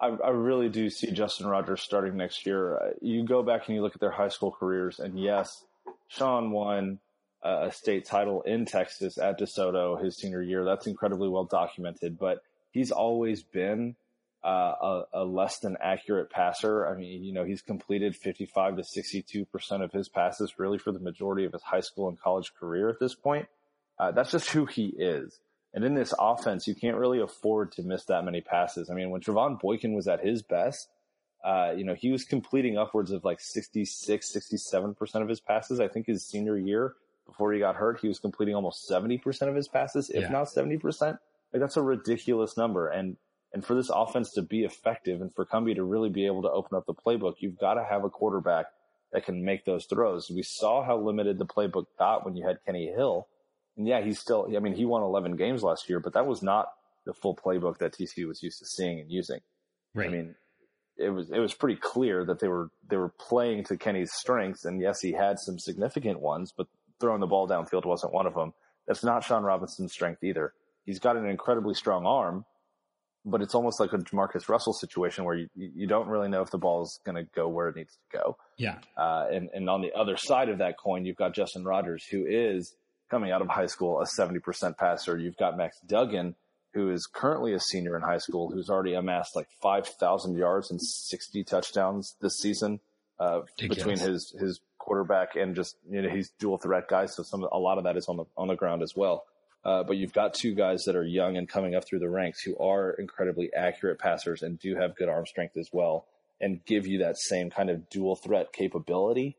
I, I, really do see Justin Rogers starting next year. You go back and you look at their high school careers, and yes, Shawn won a state title in Texas at DeSoto his senior year. That's incredibly well documented, but he's always been uh, a, a, less than accurate passer. I mean, you know, he's completed 55 to 62 percent of his passes really for the majority of his high school and college career at this point. Uh, that's just who he is. And in this offense, you can't really afford to miss that many passes. I mean, when Trevone Boykin was at his best, uh, you know, he was completing upwards of like 66, 67% of his passes. I think his senior year before he got hurt, he was completing almost 70% of his passes, if yeah. not 70%. Like that's a ridiculous number. And, and for this offense to be effective and for Cumbie to really be able to open up the playbook, you've got to have a quarterback that can make those throws. We saw how limited the playbook got when you had Kenny Hill and yeah, he's still, I mean, he won 11 games last year, but that was not the full playbook that TCU was used to seeing and using. Right. I mean, it was, it was pretty clear that they were, they were playing to Kenny's strengths. And yes, he had some significant ones, but throwing the ball downfield wasn't one of them. That's not Shawn Robinson's strength either. He's got an incredibly strong arm, but it's almost like a JaMarcus Russell situation where you, you don't really know if the ball is going to go where it needs to go. Yeah. Uh, and, and on the other side of that coin, you've got Justin Rogers, who is coming out of high school a 70% passer. You've got Max Duggan, who is currently a senior in high school, who's already amassed like 5,000 yards and 60 touchdowns this season uh, between his, his quarterback and just, you know, he's dual threat guys. So some, a lot of that is on the, on the ground as well. Uh, but you've got two guys that are young and coming up through the ranks who are incredibly accurate passers and do have good arm strength as well and give you that same kind of dual threat capability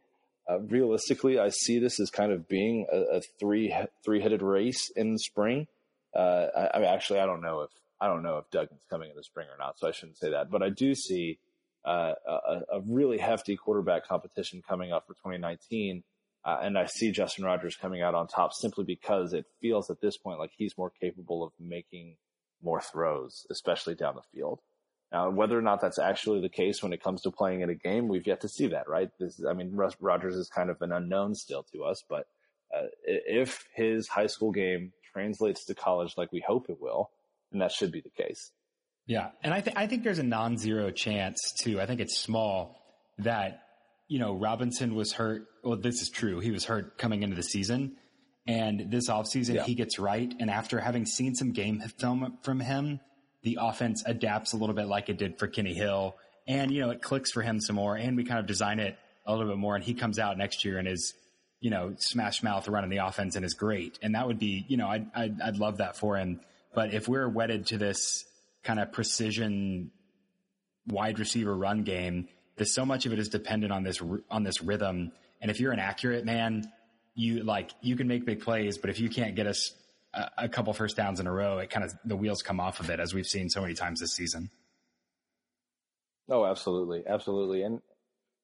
uh, realistically, I see this as kind of being a, a three three headed race in the spring. Uh, I, I actually, I don't know if I don't know if Duggan's coming in the spring or not, so I shouldn't say that. But I do see uh, a, a, really hefty quarterback competition coming up for 2019, uh, and I see Justin Rogers coming out on top simply because it feels at this point like he's more capable of making more throws, especially down the field. Now, whether or not that's actually the case when it comes to playing in a game, we've yet to see that, right? This, I mean, Rogers is kind of an unknown still to us, but uh, if his high school game translates to college like we hope it will, then that should be the case. Yeah, and I, th- I think there's a non-zero chance too. I think it's small that you know Robinson was hurt. Well, this is true. He was hurt coming into the season, and this offseason yeah. he gets right. And after having seen some game film from him, the offense adapts a little bit like it did for Kenny Hill. And, you know, it clicks for him some more and we kind of design it a little bit more. And he comes out next year and is, you know, smash mouth running the offense and is great. And that would be, you know, I'd, I'd, I'd love that for him. But if we're wedded to this kind of precision wide receiver run game, there's so much of it is dependent on this, on this rhythm. And if you're an accurate man, you like, you can make big plays, but if you can't get us a, a couple first downs in a row, it kind of the wheels come off of it as we've seen so many times this season. Oh, absolutely, absolutely, and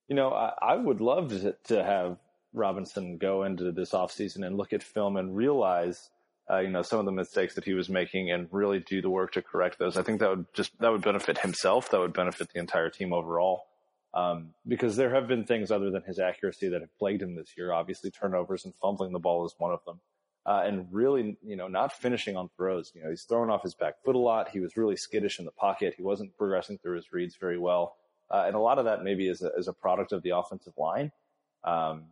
you know, I, I would love to, to have Robinson go into this offseason and look at film and realize, uh, you know, some of the mistakes that he was making and really do the work to correct those. I think that would just that would benefit himself. That would benefit the entire team overall. Um, because there have been things other than his accuracy that have plagued him this year. Obviously, turnovers and fumbling the ball is one of them. Uh, and really, you know, not finishing on throws. You know, he's thrown off his back foot a lot. He was really skittish in the pocket. He wasn't progressing through his reads very well. Uh, and a lot of that maybe is a, is a product of the offensive line. Um,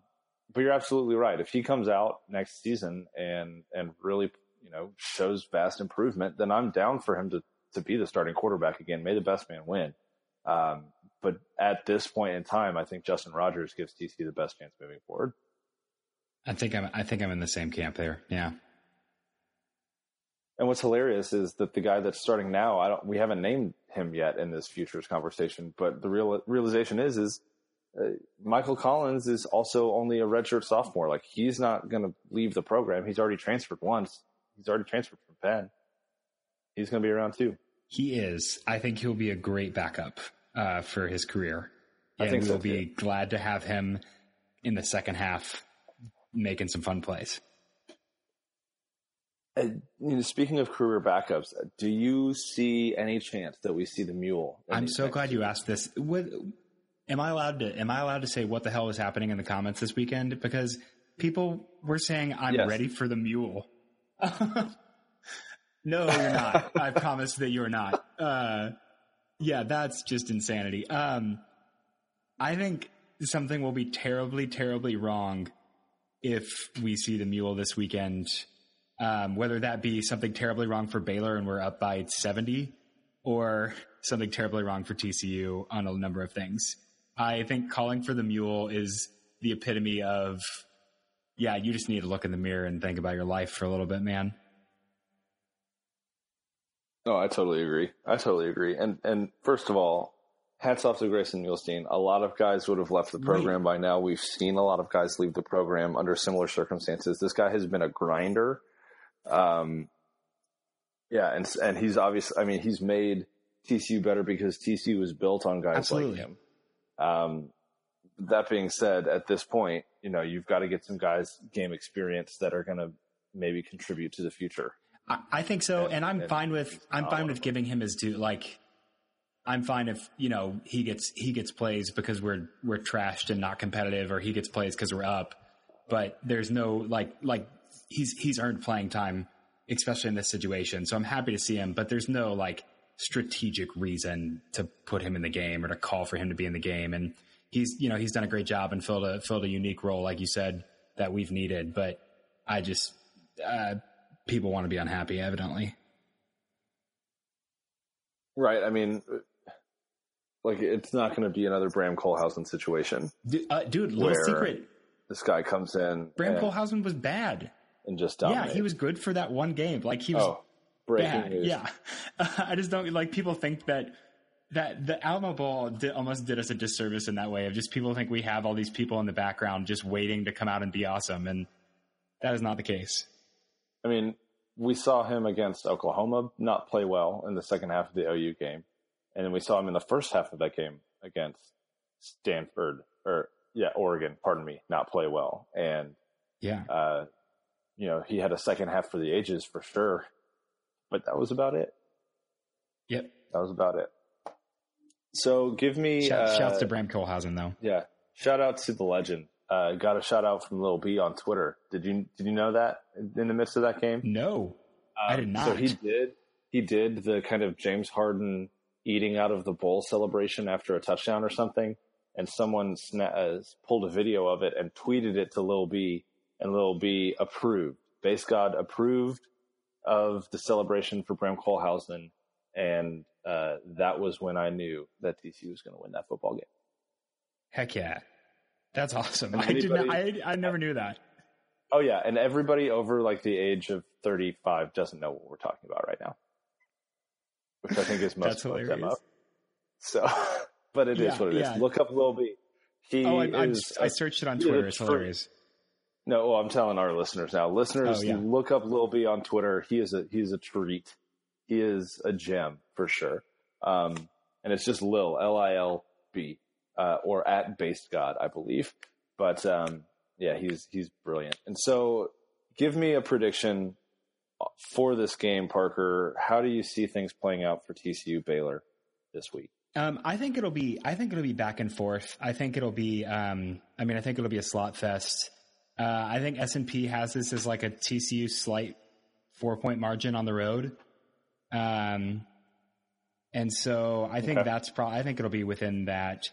but you're absolutely right. If he comes out next season and and really you know shows vast improvement, then I'm down for him to to be the starting quarterback again. May the best man win. Um, but at this point in time, I think Justin Rogers gives TC the best chance moving forward. I think I'm I think I'm in the same camp there. Yeah. And what's hilarious is that the guy that's starting now, I don't, we haven't named him yet in this futures conversation, but the real realization is, is uh, Michael Collins is also only a redshirt sophomore. Like he's not going to leave the program. He's already transferred once. He's already transferred from Penn. He's going to be around too. He is. I think he'll be a great backup uh, for his career. I and think we'll so be glad to have him in the second half making some fun plays. Uh, you know, speaking of career backups, do you see any chance that we see the mule? I'm so glad you asked this. What, am I allowed to? Am I allowed to say what the hell is happening in the comments this weekend? Because people were saying I'm yes. ready for the mule. no, you're not. I promise that you're not. Uh, yeah, that's just insanity. Um, I think something will be terribly, terribly wrong if we see the mule this weekend um, whether that be something terribly wrong for Baylor and we're up by 70 or something terribly wrong for TCU on a number of things. I think calling for the mule is the epitome of, yeah, you just need to look in the mirror and think about your life for a little bit, man. No, I totally agree. I totally agree. And and first of all, hats off to Grayson Muehlstein. A lot of guys would have left the program right. by now. We've seen a lot of guys leave the program under similar circumstances. This guy has been a grinder um, yeah, and and he's obviously. I mean, he's made TCU better because TCU was built on guys Absolutely. like him. Um, that being said, at this point, you know, you've got to get some guys game experience that are going to maybe contribute to the future. I, I think so, and, and I'm and fine with I'm fine with giving him his due. Like, I'm fine if you know he gets he gets plays because we're we're trashed and not competitive, or he gets plays because we're up. But there's no like like he's he's earned playing time, especially in this situation. So I'm happy to see him, but there's no like strategic reason to put him in the game or to call for him to be in the game. And he's you know he's done a great job and filled a filled a unique role, like you said, that we've needed. But I just uh, people want to be unhappy, evidently. Right. I mean, like it's not going to be another Bram Kohlhausen situation, dude. Uh, dude little secret. This guy comes in. Bram and, Kohlhausen was bad and just dominate. Yeah, he was good for that one game. Like he was oh, bad. News. Yeah, I just don't like people think that that the Alamo Bowl did, almost did us a disservice in that way of just people think we have all these people in the background just waiting to come out and be awesome, and that is not the case. I mean, we saw him against Oklahoma not play well in the second half of the OU game, and then we saw him in the first half of that game against Stanford or yeah Oregon, pardon me, not play well, and yeah, uh, you know, he had a second half for the ages for sure, but that was about it. Yep. That was about it. So give me shout, uh, shouts to Bram Kohlhausen though. Yeah. Shout out to the legend. Uh, got a shout out from Lil B on Twitter. Did you did you know that in the midst of that game? No, um, I did not. So he did he did the kind of James Harden eating out of the bowl celebration after a touchdown or something, and someone sna- uh, pulled a video of it and tweeted it to Lil B, and Lil B approved. Based God approved of the celebration for Bram Kohlhausen, and uh, that was when I knew that TCU was going to win that football game. Heck yeah, that's awesome! I did not, I, I never knew that. Oh yeah, and everybody over like the age of thirty-five doesn't know what we're talking about right now, which I think is most of them up. So, but it yeah, is what it is. Yeah. Look up Lil B. He oh, I, is, I searched it on Twitter. It's hilarious No, well, I'm telling our listeners now. Listeners, oh, yeah. look up Lil B on Twitter. He is a he's a treat. He is a gem for sure. Um, and it's just Lil L I L B uh, or at Based God, I believe. But um, yeah, he's he's brilliant. And so, give me a prediction for this game, Parker. How do you see things playing out for TCU Baylor this week? Um, I think it'll be. I think it'll be back and forth. I think it'll be. Um, I mean, I think it'll be a slot fest. Uh, I think S and P has this as like a TCU slight four point margin on the road, um, and so I think okay. that's probably. I think it'll be within that.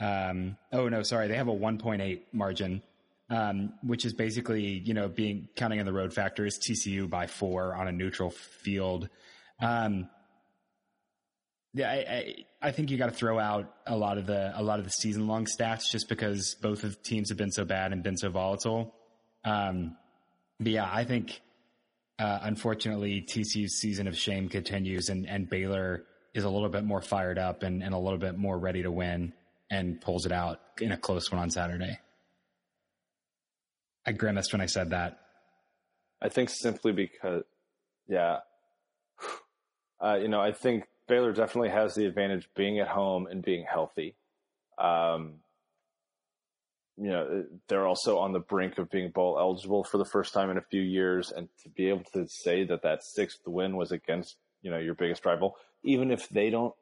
Um, oh no, sorry, they have a one point eight margin, um, which is basically you know being counting on the road factors TCU by four on a neutral field. Um, yeah, I, I, I, think you got to throw out a lot of the a lot of the season long stats just because both of teams have been so bad and been so volatile. Um, but yeah, I think uh, unfortunately TCU's season of shame continues, and, and Baylor is a little bit more fired up and, and a little bit more ready to win and pulls it out in a close one on Saturday. I grimaced when I said that. I think simply because, yeah, uh, you know, I think Baylor definitely has the advantage being at home and being healthy. Um, you know, they're also on the brink of being bowl eligible for the first time in a few years, and to be able to say that that sixth win was against you know your biggest rival, even if they don't.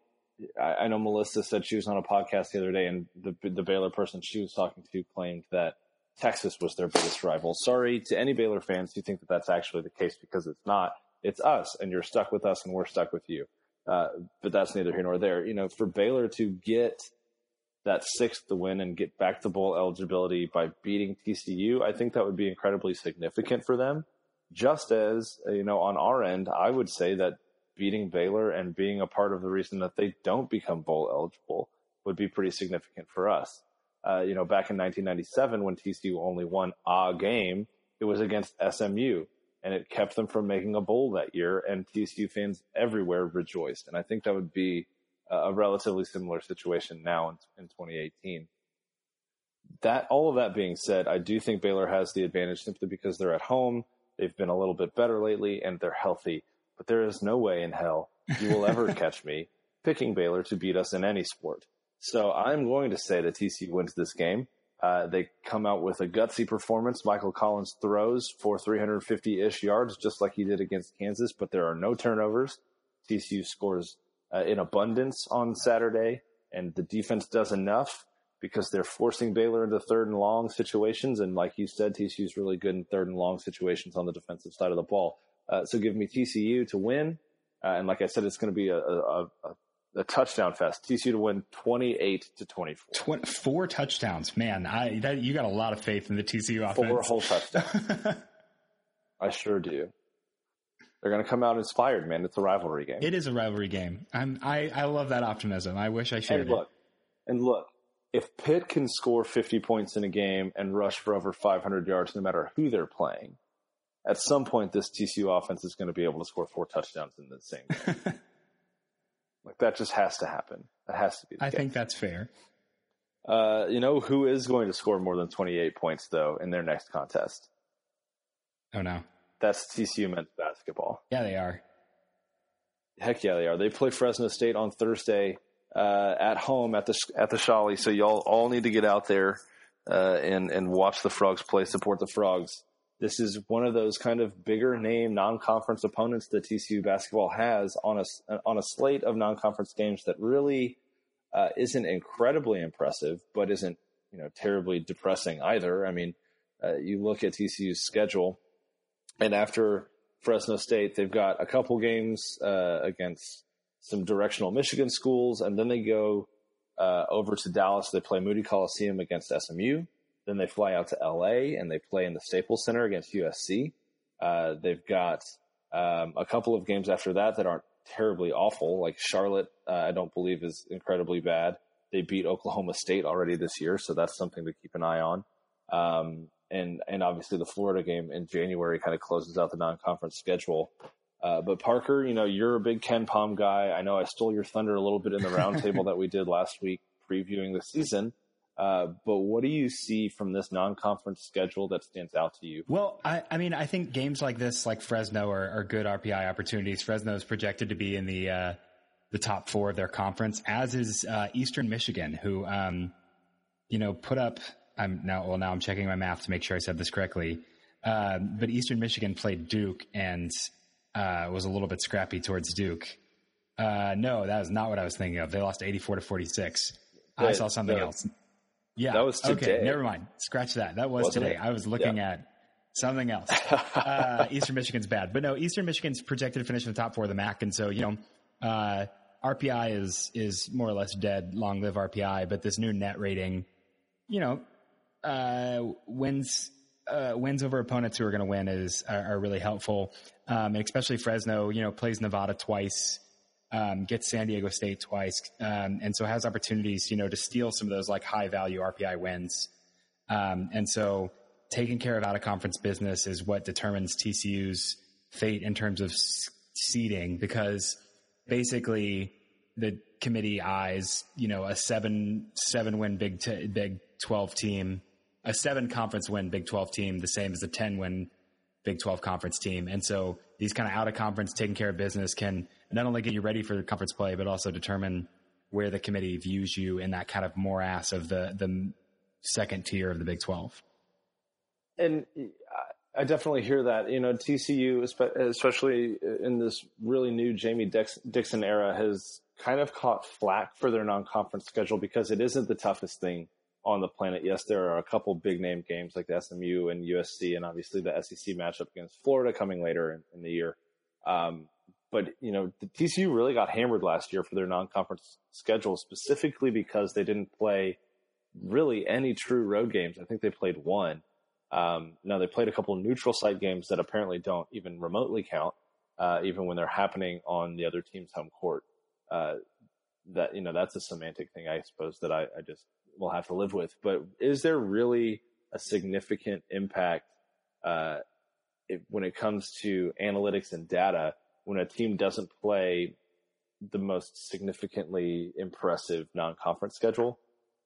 I, I know Melissa said she was on a podcast the other day, and the the Baylor person she was talking to claimed that Texas was their biggest rival. Sorry to any Baylor fans who think that that's actually the case because it's not. It's us, and you're stuck with us, and we're stuck with you. Uh, but that's neither here nor there. You know, for Baylor to get that sixth to win and get back to bowl eligibility by beating TCU, I think that would be incredibly significant for them. Just as, you know, on our end, I would say that beating Baylor and being a part of the reason that they don't become bowl eligible would be pretty significant for us. Uh, you know, back in 1997 when TCU only won a game, it was against SMU and it kept them from making a bowl that year. And TCU fans everywhere rejoiced. And I think that would be a relatively similar situation now in, in 2018. That all of that being said, I do think Baylor has the advantage simply because they're at home. They've been a little bit better lately and they're healthy. But there is no way in hell you will ever catch me picking Baylor to beat us in any sport. So I'm going to say that TCU wins this game. Uh, they come out with a gutsy performance. Michael Collins throws for 350 ish yards, just like he did against Kansas, but there are no turnovers. TCU scores uh, in abundance on Saturday, and the defense does enough because they're forcing Baylor into third and long situations. And like you said, TCU is really good in third and long situations on the defensive side of the ball. Uh, so give me TCU to win. Uh, and like I said, it's going to be a, a, a the touchdown fest. TCU to win 28 to 24. 20, four touchdowns. Man, I that, you got a lot of faith in the TCU offense. Four whole touchdowns. I sure do. They're going to come out inspired, man. It's a rivalry game. It is a rivalry game. I'm, I, I love that optimism. I wish I shared and look, it. And look, if Pitt can score 50 points in a game and rush for over 500 yards, no matter who they're playing, at some point this TCU offense is going to be able to score four touchdowns in the same game. Like that just has to happen. That has to be. I case. think that's fair. Uh, you know who is going to score more than 28 points though in their next contest? Oh no, that's TCU men's basketball. Yeah, they are. Heck yeah, they are. They play Fresno State on Thursday uh, at home at the at the Schollmaier. So y'all all need to get out there uh, and and watch the Frogs play. Support the Frogs this is one of those kind of bigger name non-conference opponents that TCU basketball has on a on a slate of non-conference games that really uh, isn't incredibly impressive, but isn't you know terribly depressing either. I mean, uh, you look at TCU's schedule, and after Fresno State, they've got a couple games uh, against some directional Michigan schools, and then they go uh, over to Dallas. They play Moody Coliseum against SMU. Then they fly out to LA and they play in the Staples Center against USC. Uh, they've got um, a couple of games after that that aren't terribly awful. Like Charlotte, uh, I don't believe is incredibly bad. They beat Oklahoma State already this year, so that's something to keep an eye on. Um, and and obviously the Florida game in January kind of closes out the non-conference schedule. Uh, but Parker, you know you're a big KenPom guy. I know I stole your thunder a little bit in the roundtable that we did last week previewing the season. Uh, but what do you see from this non-conference schedule that stands out to you? Well, I, I mean, I think games like this, like Fresno, are, are good RPI opportunities. Fresno is projected to be in the uh, the top four of their conference, as is uh, Eastern Michigan, who um, you know put up. I'm now well now I'm checking my math to make sure I said this correctly. Uh, but Eastern Michigan played Duke and uh, was a little bit scrappy towards Duke. Uh, no, that was not what I was thinking of. They lost 84 to 46. I saw something else. Yeah. That was today. Okay, never mind. Scratch that. That was Wasn't today. It? I was looking yeah. at something else. uh, Eastern Michigan's bad. But no, Eastern Michigan's projected to finish in the top four of the MAC. And so, you know, uh, RPI is, is more or less dead. Long live RPI. But this new net rating, you know, uh, wins, uh, wins over opponents who are going to win is, are, are really helpful. Um, and especially Fresno, you know, plays Nevada twice um, gets San Diego State twice, um, and so has opportunities, you know, to steal some of those like high value RPI wins. Um, and so taking care of out of conference business is what determines TCU's fate in terms of seeding, because basically the committee eyes, you know, a seven seven win Big T- Big Twelve team, a seven conference win Big Twelve team, the same as a ten win Big Twelve conference team, and so these kind of out of conference taking care of business can not only get you ready for conference play, but also determine where the committee views you in that kind of morass of the the second tier of the Big Twelve. And uh, I definitely hear that. You know, TCU, especially in this really new Jamie Dixon era, has kind of caught flack for their non-conference schedule because it isn't the toughest thing on the planet. Yes, there are a couple big name games like the SMU and USC, and obviously the SEC matchup against Florida coming later in, in the year. Um, but you know, the TCU really got hammered last year for their non-conference schedule, specifically because they didn't play really any true road games. I think they played one. Um, now they played a couple neutral site games that apparently don't even remotely count, uh, even when they're happening on the other team's home court. Uh, that you know, that's a semantic thing, I suppose, that I, I just will have to live with. But is there really a significant impact uh, when it comes to analytics and data? when a team doesn't play the most significantly impressive non-conference schedule.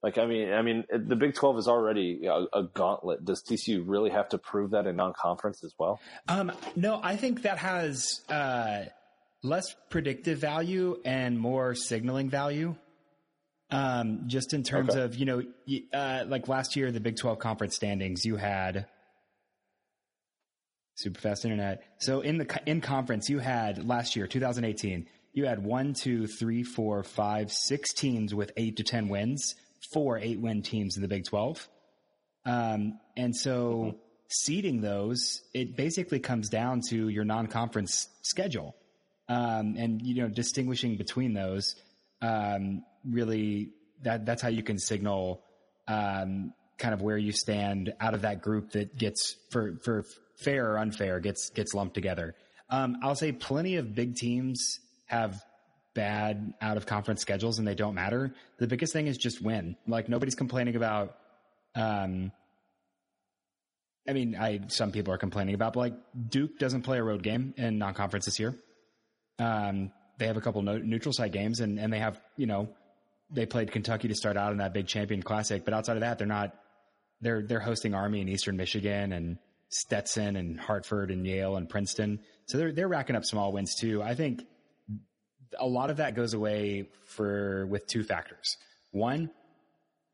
Like, I mean, I mean, the Big 12 is already a, a, gauntlet. Does TCU really have to prove that in non-conference as well? Um, no, I think that has, uh, less predictive value and more signaling value. Um, just in terms okay. of, you know, uh, like last year, the Big 12 conference standings, you had, super fast internet. So in the in conference, you had last year, 2018, you had one, two, three, four, five, six teams with eight to ten wins, four eight win teams in the Big 12. Um, and so mm-hmm. seeding those, it basically comes down to your non conference schedule. Um, and you know, distinguishing between those, um, really that that's how you can signal um, kind of where you stand out of that group that gets for for fair or unfair gets gets lumped together. Um, I'll say plenty of big teams have bad out of conference schedules and they don't matter. The biggest thing is just win. Like nobody's complaining about. Um, I mean, I some people are complaining about, but like Duke doesn't play a road game in non-conference this year. Um, they have a couple no, neutral site games, and and they have you know they played Kentucky to start out in that big champion classic, but outside of that, they're not. They're they're hosting Army in Eastern Michigan and Stetson and Hartford and Yale and Princeton. So they're they're racking up small wins too. I think a lot of that goes away for with two factors. One,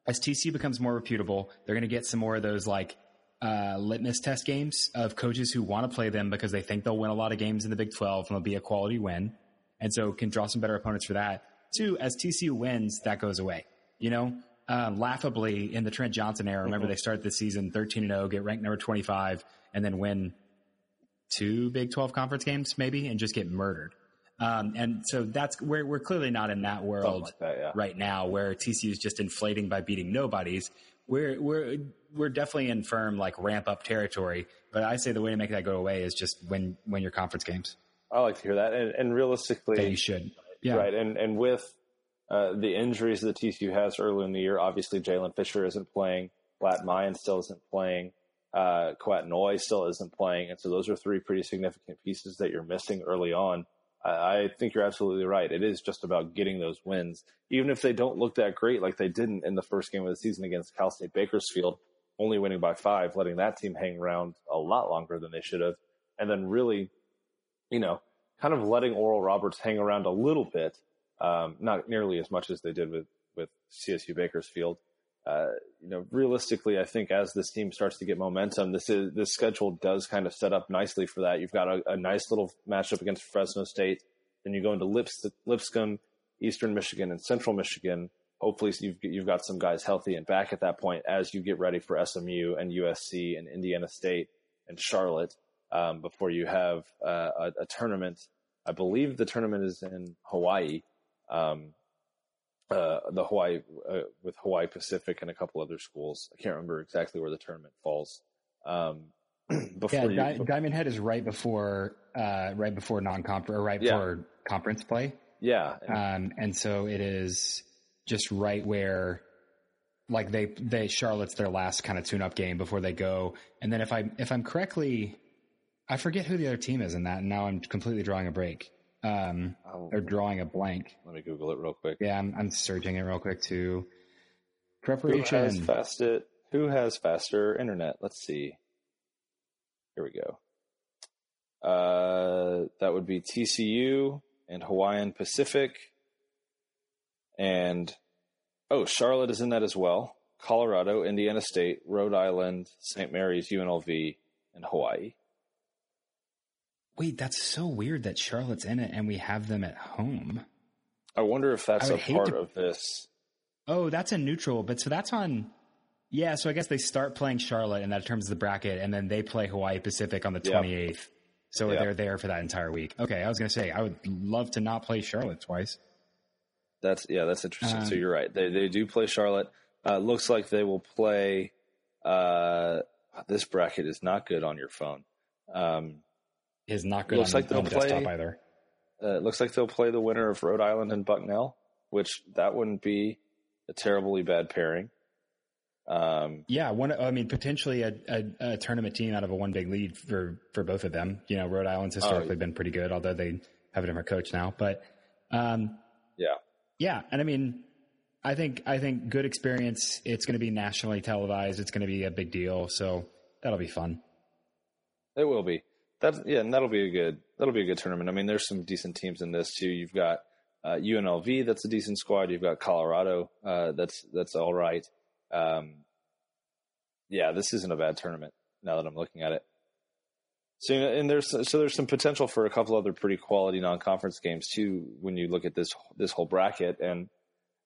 as TC becomes more reputable, they're going to get some more of those like uh, litmus test games of coaches who want to play them because they think they'll win a lot of games in the Big 12 and it'll be a quality win. And so can draw some better opponents for that. Two, as TCU wins, that goes away. You know, uh, laughably in the Trent Johnson era. Remember, mm-hmm. they start the season 13 and 0, get ranked number 25, and then win two Big 12 conference games, maybe, and just get murdered. Um, and so that's where we're clearly not in that world like that, yeah. right now, where TCU is just inflating by beating nobodies. We're we're we're definitely in firm like ramp up territory. But I say the way to make that go away is just win win your conference games. I like to hear that, and, and realistically, that you should. Yeah. Right, and and with uh, the injuries that TCU has early in the year. Obviously, Jaylen Fisher isn't playing. Lat Mayen still isn't playing. Uh, Noi still isn't playing. And so those are three pretty significant pieces that you're missing early on. I think you're absolutely right. It is just about getting those wins, even if they don't look that great, like they didn't in the first game of the season against Cal State Bakersfield, only winning by five, letting that team hang around a lot longer than they should have, and then really, you know, kind of letting Oral Roberts hang around a little bit, um, not nearly as much as they did with with CSU Bakersfield. Uh, you know, realistically, I think as this team starts to get momentum, this is this schedule does kind of set up nicely for that. You've got a, a nice little matchup against Fresno State, then you go into Lips, Lipscomb, Eastern Michigan, and Central Michigan. Hopefully, you've you've got some guys healthy and back at that point as you get ready for SMU and USC and Indiana State and Charlotte um, before you have uh, a, a, tournament. I believe the tournament is in Hawaii. Um, uh, the Hawaii uh, with Hawaii Pacific and a couple other schools. I can't remember exactly where the tournament falls. Um, before yeah, you, Diamond Head is right before uh, right before non conference or right yeah. before conference play. Yeah, um, and so it is just right where like they they Charlotte's their last kind of tune up game before they go, and then if I if I'm correctly, I forget who the other team is in that, and now I'm completely drawing a break um, oh. or drawing a blank. Let me Google it real quick. Yeah, I'm, I'm searching it real quick too. Preparation. Who has faster? Who has faster internet? Let's see. Here we go. Uh, that would be TCU and Hawaiian Pacific, and oh, Charlotte is in that as well. Colorado, Indiana State, Rhode Island, St. Mary's, UNLV, and Hawaii. Wait, that's so weird that Charlotte's in it and we have them at home. I wonder if that's a part to... of this. Oh, that's a neutral, but so that's on. Yeah, so I guess they start playing Charlotte, and that determines the bracket, and then they play Hawaii Pacific on the twenty eighth. So they're there for that entire week. Okay, I was going to say I would love to not play Charlotte twice. That's yeah, that's interesting. Um, so you're right. They they do play Charlotte. Uh, looks like they will play. Uh, this bracket is not good on your phone. Um, is not good looks on, like they'll the play, either. Uh, it looks like they'll play the winner of Rhode Island and Bucknell, which that wouldn't be a terribly bad pairing. Um, yeah, one. I mean, potentially a, a, a, tournament team out of a one big lead for for both of them. You know, Rhode Island's oh, historically been pretty good, although they have a different coach now. But um, yeah, yeah, and I mean, I think I think good experience. It's going to be nationally televised. It's going to be a big deal, so that'll be fun. It will be. That yeah, and that'll be a good that'll be a good tournament. I mean, there's some decent teams in this too. You've got uh, UNLV, that's a decent squad. You've got Colorado, uh, that's that's all right. Um, yeah, this isn't a bad tournament now that I'm looking at it. So and there's so there's some potential for a couple other pretty quality non-conference games too when you look at this this whole bracket. And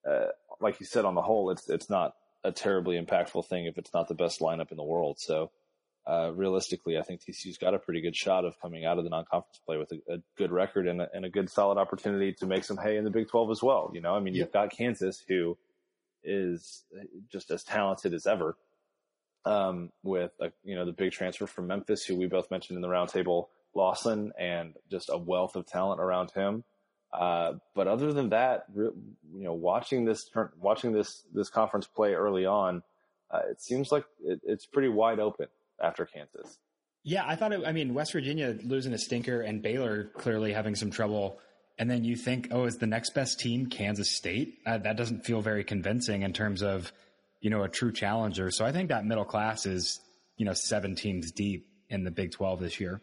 uh, like you said, on the whole, it's it's not a terribly impactful thing if it's not the best lineup in the world. So uh, realistically, I think TCU's got a pretty good shot of coming out of the non-conference play with a, a good record and a, and a, good solid opportunity to make some hay in the Big 12 as well. You know, I mean, you've got Kansas who is just as talented as ever. Um, with a, you know the big transfer from Memphis, who we both mentioned in the roundtable, Lawson, and just a wealth of talent around him. Uh, but other than that, you know, watching this watching this this conference play early on, uh, it seems like it, it's pretty wide open after Kansas. Yeah, I thought it, I mean, West Virginia losing a stinker and Baylor clearly having some trouble. And then you think, oh, is the next best team Kansas State? Uh, that doesn't feel very convincing in terms of, you know, a true challenger. So I think that middle class is, you know, seven teams deep in the Big 12 this year.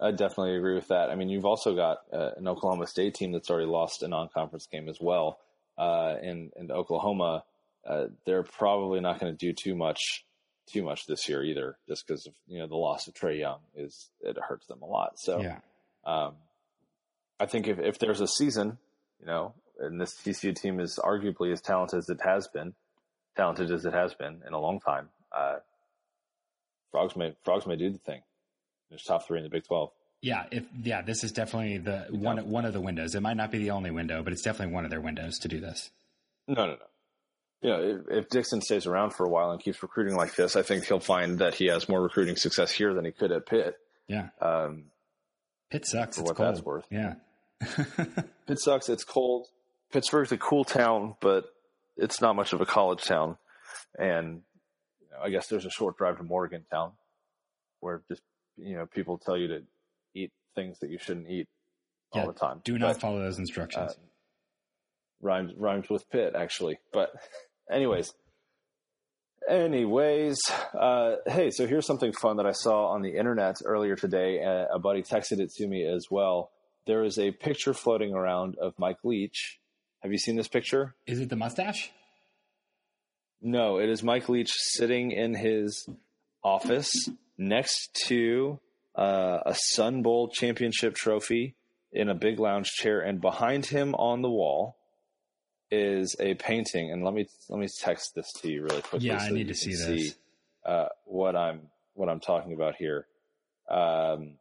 I definitely agree with that. I mean, you've also got uh, an Oklahoma State team that's already lost a non-conference game as well. Uh, and, and Oklahoma, uh, they're probably not going to do too much too much this year either, just because of you know the loss of Trae Young is it hurts them a lot. So yeah, um, I think if if there's a season, you know, and this TCU team is arguably as talented as it has been, talented as it has been in a long time, uh, frogs may frogs may do the thing. There's top three in the Big Twelve. Yeah, if yeah, this is definitely the one one of the windows. It might not be the only window, but it's definitely one of their windows to do this. No, no, no you know, if, if, Dixon stays around for a while and keeps recruiting like this, I think he'll find that he has more recruiting success here than he could at Pitt. Yeah. Um, Pitt sucks. For it's what cold. that's worth. Yeah. Pitt sucks. It's cold. Pittsburgh's a cool town, but it's not much of a college town. And you know, I guess there's a short drive to Morgantown where just, you know, people tell you to eat things that you shouldn't eat all yeah, the time. Do not but, follow those instructions. Uh, rhymes rhymes with pit actually, but anyways. Anyways, uh, hey, so here's something fun that I saw on the internet earlier today. Uh, a buddy texted it to me as well. There is a picture floating around of Mike Leach. Have you seen this picture? Is it the mustache? No, it is Mike Leach sitting in his office next to uh, a Sun Bowl championship trophy in a big lounge chair, and behind him on the wall is a painting. And let me let me text this to you really quickly. Yeah, so I need to see this. See, uh, what I'm what I'm talking about here. Um,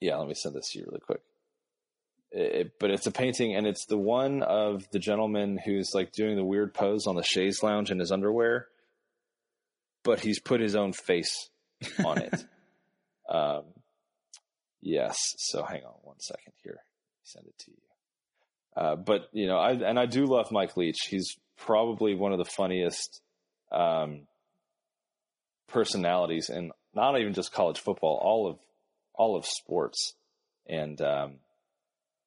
yeah, let me send this to you really quick it, but it's a painting and it's the one of the gentleman who's like doing the weird pose on the chaise lounge in his underwear but he's put his own face on it um, yes so hang on one second here send it to you uh, but you know i and i do love mike leach he's probably one of the funniest um, personalities in not even just college football all of all of sports and um,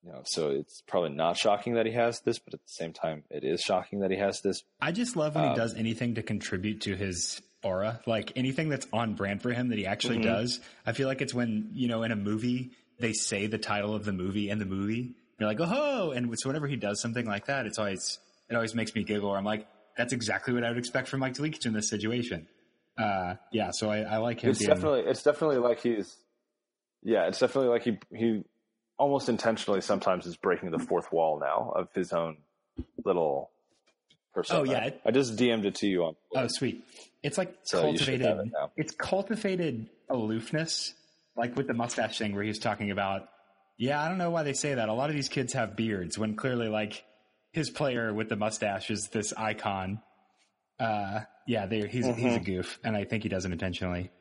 you know, so it's probably not shocking that he has this, but at the same time, it is shocking that he has this. I just love when um, he does anything to contribute to his aura, like anything that's on brand for him that he actually mm-hmm. does. I feel like it's when you know in a movie they say the title of the movie in the movie. You're like, oh, and so whenever he does something like that, it's always it always makes me giggle. Or I'm like, that's exactly what I would expect from Mike Leach in this situation. Uh, yeah, so I, I like him. It's being, definitely it's definitely like he's yeah, it's definitely like he he almost intentionally sometimes is breaking the fourth wall now of his own little persona. Oh yeah, I just DM'd it to you on. Oh sweet, it's like so cultivated. It it's cultivated aloofness, like with the mustache thing where he's talking about. Yeah, I don't know why they say that. A lot of these kids have beards when clearly, like his player with the mustache is this icon. Uh, yeah, he's mm-hmm. he's a goof, and I think he does it intentionally.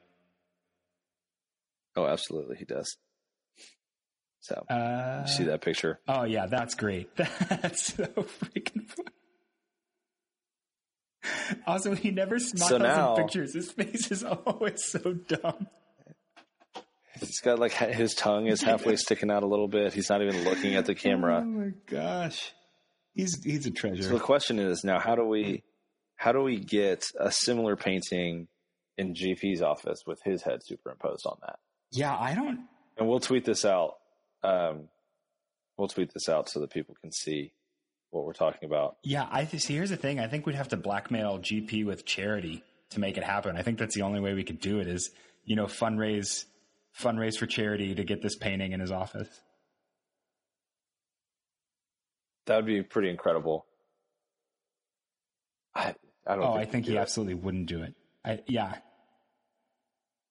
Oh, absolutely, he does. So uh, see that picture? Oh yeah, that's great. That's so freaking fun. Also, he never smiles so now, in pictures. His face is always so dumb. He's got like his tongue is halfway sticking out a little bit. He's not even looking at the camera. Oh my gosh, he's he's a treasure. So the question is now, how do we how do we get a similar painting in GP's office with his head superimposed on that? Yeah, I don't. And we'll tweet this out um, we'll tweet this out so that people can see what we're talking about. Yeah, I th- see. Here's the thing: I think we'd have to blackmail GP with charity to make it happen. I think that's the only way we could do it. Is you know fundraise fundraise for charity to get this painting in his office. That would be pretty incredible. I I don't. Oh, I think he it. absolutely wouldn't do it. I, yeah.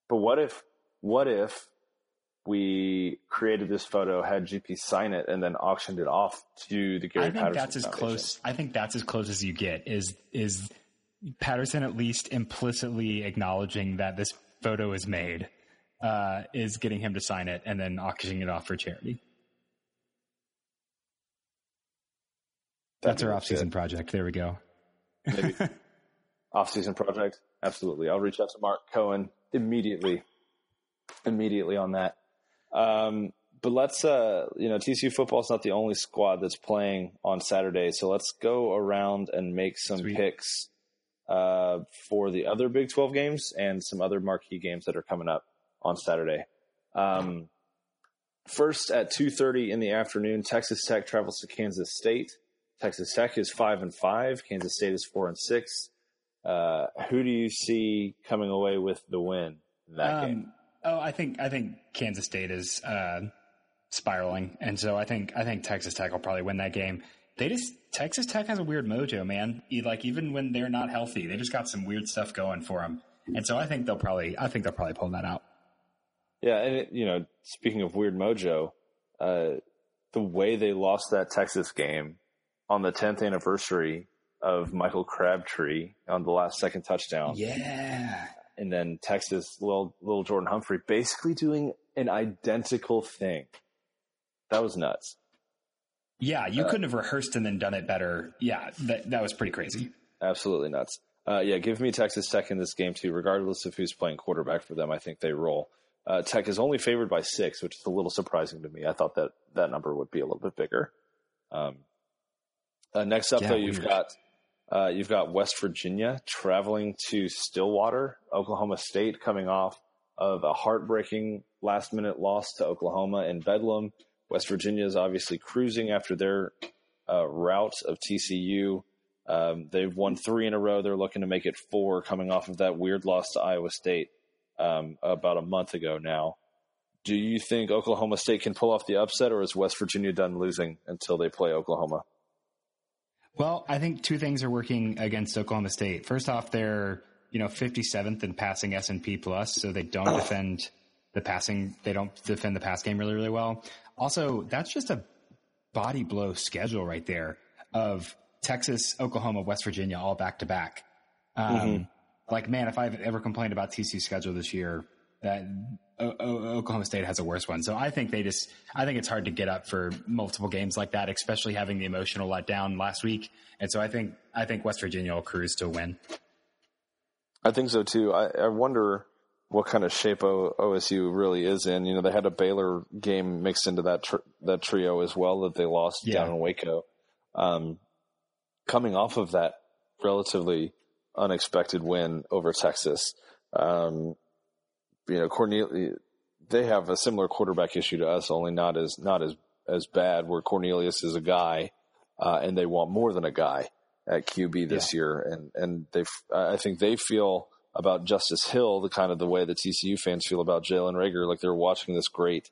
But what if? What if we created this photo, had GP sign it, and then auctioned it off to the Gary I think Patterson that's as Foundation. close. I think that's as close as you get. Is is Patterson at least implicitly acknowledging that this photo is made, uh, is getting him to sign it and then auctioning it off for charity. That's our off-season project. There we go. Maybe off-season project. Absolutely. I'll reach out to Mark Cohen immediately. Immediately on that. Um, but let's, uh, you know, TCU football is not the only squad that's playing on Saturday. So let's go around and make some Sweet. picks uh, for the other Big 12 games and some other marquee games that are coming up on Saturday. Um, first at 2.30 in the afternoon, Texas Tech travels to Kansas State. Texas Tech is 5 and 5. Kansas State is 4 and 6. Uh, who do you see coming away with the win in that um, game? Oh, I think I think Kansas State is uh, spiraling, and so I think I think Texas Tech will probably win that game. They just Texas Tech has a weird mojo, man. Like even when they're not healthy, they just got some weird stuff going for them, and so I think they'll probably I think they'll probably pull that out. Yeah, and it, you know, speaking of weird mojo, uh, the way they lost that Texas game on the 10th anniversary of Michael Crabtree on the last second touchdown. Yeah and then Texas, little little Jordan Humphrey, basically doing an identical thing. That was nuts. Yeah, you uh, couldn't have rehearsed and then done it better. Yeah, that that was pretty crazy. Absolutely nuts. Uh, yeah, give me Texas Tech in this game too, regardless of who's playing quarterback for them. I think they roll. Uh, Tech is only favored by six, which is a little surprising to me. I thought that that number would be a little bit bigger. Um, uh, next up, yeah, though, you've weird. got uh, you've got West Virginia traveling to Stillwater, Oklahoma State, coming off of a heartbreaking last minute loss to Oklahoma in Bedlam. West Virginia is obviously cruising after their uh, route of TCU. Um, they've won three in a row. They're looking to make it four, coming off of that weird loss to Iowa State um, about a month ago now. Do you think Oklahoma State can pull off the upset, or is West Virginia done losing until they play Oklahoma? Well, I think two things are working against Oklahoma State. First off, they're you know 57th in passing S and P plus, so they don't defend the passing. They don't defend the pass game really really well. Also, that's just a body blow schedule right there of Texas, Oklahoma, West Virginia all back to back. Um, mm-hmm. Like man, if I've ever complained about TC's schedule this year, that o- o- Oklahoma State has a worse one. So I think they just, I think it's hard to get up for multiple games like that, especially having the emotional letdown last week. And so I think, I think West Virginia will cruise to win. I think so too. I, I wonder what kind of shape o- OSU really is in. You know, they had a Baylor game mixed into that tr- that trio as well that they lost yeah. down in Waco. Um, coming off of that relatively unexpected win over Texas, um, you know, Cornelius, they have a similar quarterback issue to us, only not as not as as bad. Where Cornelius is a guy, uh, and they want more than a guy at QB this yeah. year, and and they, I think they feel about Justice Hill the kind of the way the TCU fans feel about Jalen Reagor, like they're watching this great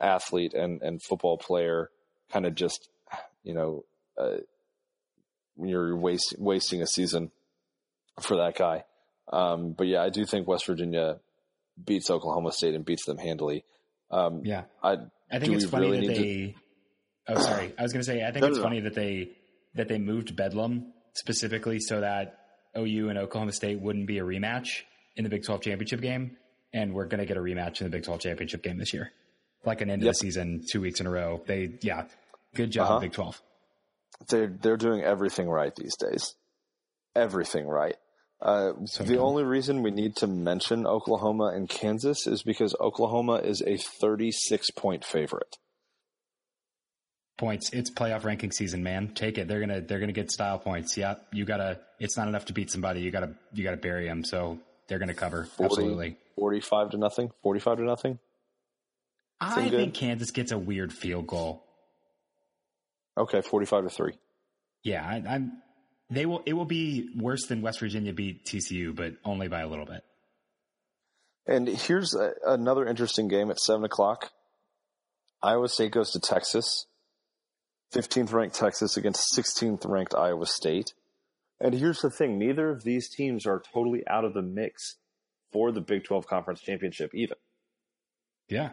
athlete and and football player, kind of just, you know, uh, you're wasting wasting a season for that guy. Um, but yeah, I do think West Virginia beats Oklahoma State and beats them handily. Um, yeah, I, I think it's funny really that they. To... Oh, sorry. I was going to say I think no, it's no, funny no. that they that they moved Bedlam specifically so that OU and Oklahoma State wouldn't be a rematch in the Big 12 championship game, and we're going to get a rematch in the Big 12 championship game this year, like an end yep. of the season, two weeks in a row. They, yeah, good job, uh-huh. Big 12. They're they're doing everything right these days, everything right. Uh, so the only reason we need to mention Oklahoma and Kansas is because Oklahoma is a 36 point favorite. Points. It's playoff ranking season, man. Take it. They're gonna they're gonna get style points. Yeah, you gotta. It's not enough to beat somebody. You gotta you gotta bury them. So they're gonna cover. 40, Absolutely. 45 to nothing. 45 to nothing. I think Kansas gets a weird field goal. Okay, 45 to three. Yeah, I, I'm they will. It will be worse than West Virginia beat TCU, but only by a little bit. And here's a, another interesting game at seven o'clock. Iowa State goes to Texas. 15th ranked Texas against 16th ranked Iowa State. And here's the thing neither of these teams are totally out of the mix for the Big 12 Conference Championship, even. Yeah.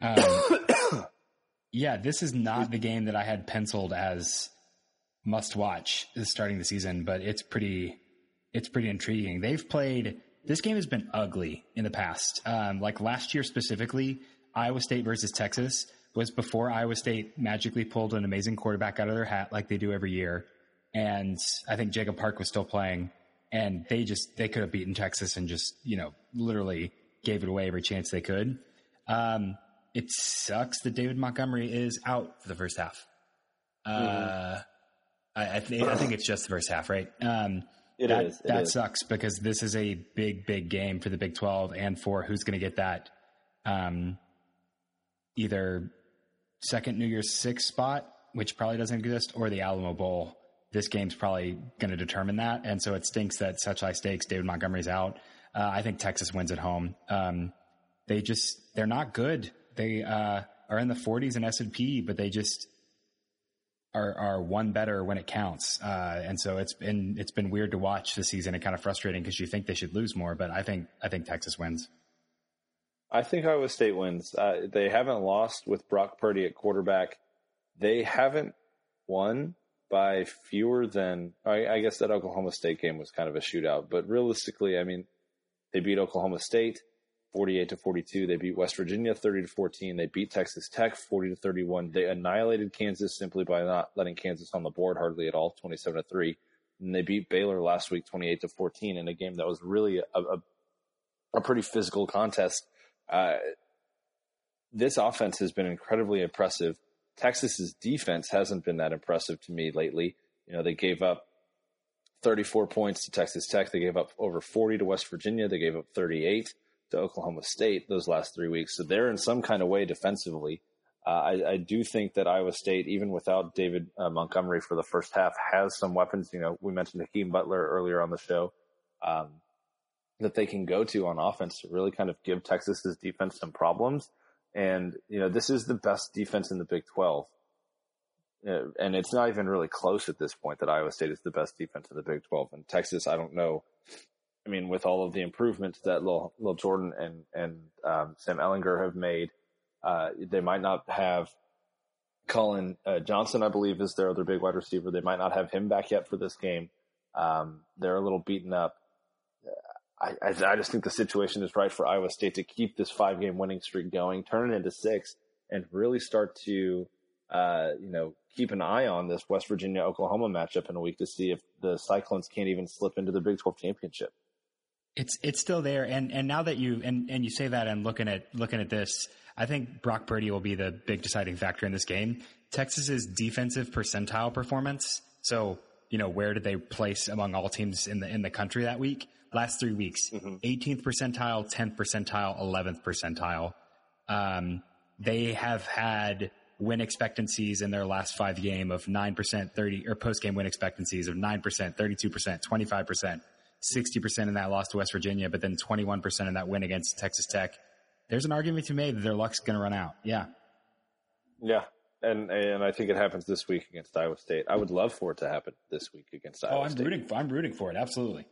Um, yeah, this is not the game that I had penciled as must watch is starting the season, but it's pretty it's pretty intriguing. They've played this game has been ugly in the past. Um, like last year specifically, Iowa State versus Texas was before Iowa State magically pulled an amazing quarterback out of their hat like they do every year. And I think Jacob Park was still playing and they just they could have beaten Texas and just, you know, literally gave it away every chance they could. Um, it sucks that David Montgomery is out for the first half. Mm-hmm. I, I, th- I think it's just the first half, right? Um, it that, is, it that is. sucks because this is a big, big game for the Big 12 and for who's going to get that um, either second New Year's Six spot, which probably doesn't exist, or the Alamo Bowl. This game's probably going to determine that. And so it stinks that such high stakes, David Montgomery's out. Uh, I think Texas wins at home. Um, they just, they're not good. They uh, are in the 40s in S&P, but they just, are, are one better when it counts. Uh, and so it's been it's been weird to watch this season and kind of frustrating because you think they should lose more, but I think I think Texas wins. I think Iowa State wins. Uh, they haven't lost with Brock Purdy at quarterback. They haven't won by fewer than I, I guess that Oklahoma State game was kind of a shootout, but realistically, I mean, they beat Oklahoma State. 48 to 42. They beat West Virginia 30 to 14. They beat Texas Tech 40 to 31. They annihilated Kansas simply by not letting Kansas on the board hardly at all, 27 to 3. And they beat Baylor last week 28 to 14 in a game that was really a, a a pretty physical contest. Uh, this offense has been incredibly impressive. Texas's defense hasn't been that impressive to me lately. You know, they gave up 34 points to Texas Tech. They gave up over 40 to West Virginia. They gave up 38 to Oklahoma State those last three weeks. So they're in some kind of way defensively. Uh, I, I, do think that Iowa State, even without David uh, Montgomery for the first half, has some weapons. You know, we mentioned Hakeem Butler earlier on the show um, that they can go to on offense to really kind of give Texas's defense some problems. And you know, this is the best defense in the Big Twelve, uh, and it's not even really close at this point that Iowa State is the best defense in the Big Twelve. And Texas, I don't know. I mean, with all of the improvements that Lil, Lil Jordan and and um, Sam Ehlinger have made uh, they might not have Collin uh, Johnson, I believe, is their other big wide receiver. They might not have him back yet for this game. Um, they're a little beaten up. I, I, I, just think the situation is right for Iowa State to keep this five game winning streak going, turn it into six, and really start to, uh, you know, keep an eye on this West Virginia Oklahoma matchup in a week to see if the Cyclones can't even slip into the Big 12 championship. It's it's still there, and and now that you and and you say that, and looking at looking at this, I think Brock Purdy will be the big deciding factor in this game. Texas's defensive percentile performance. So, you know, where did they place among all teams in the in the country that week? Last three weeks, mm-hmm. 18th percentile, 10th percentile, 11th percentile. Um, they have had win expectancies in their last five game of 9%, 30 or post game win expectancies of 9%, 32%, 25%, 60% in that loss to West Virginia, but then 21% in that win against Texas Tech there's an argument to be made that their luck's going to run out. Yeah. Yeah. And and I think it happens this week against Iowa State. I would love for it to happen this week against Iowa oh, I'm State. rooting. I'm rooting for it. Absolutely.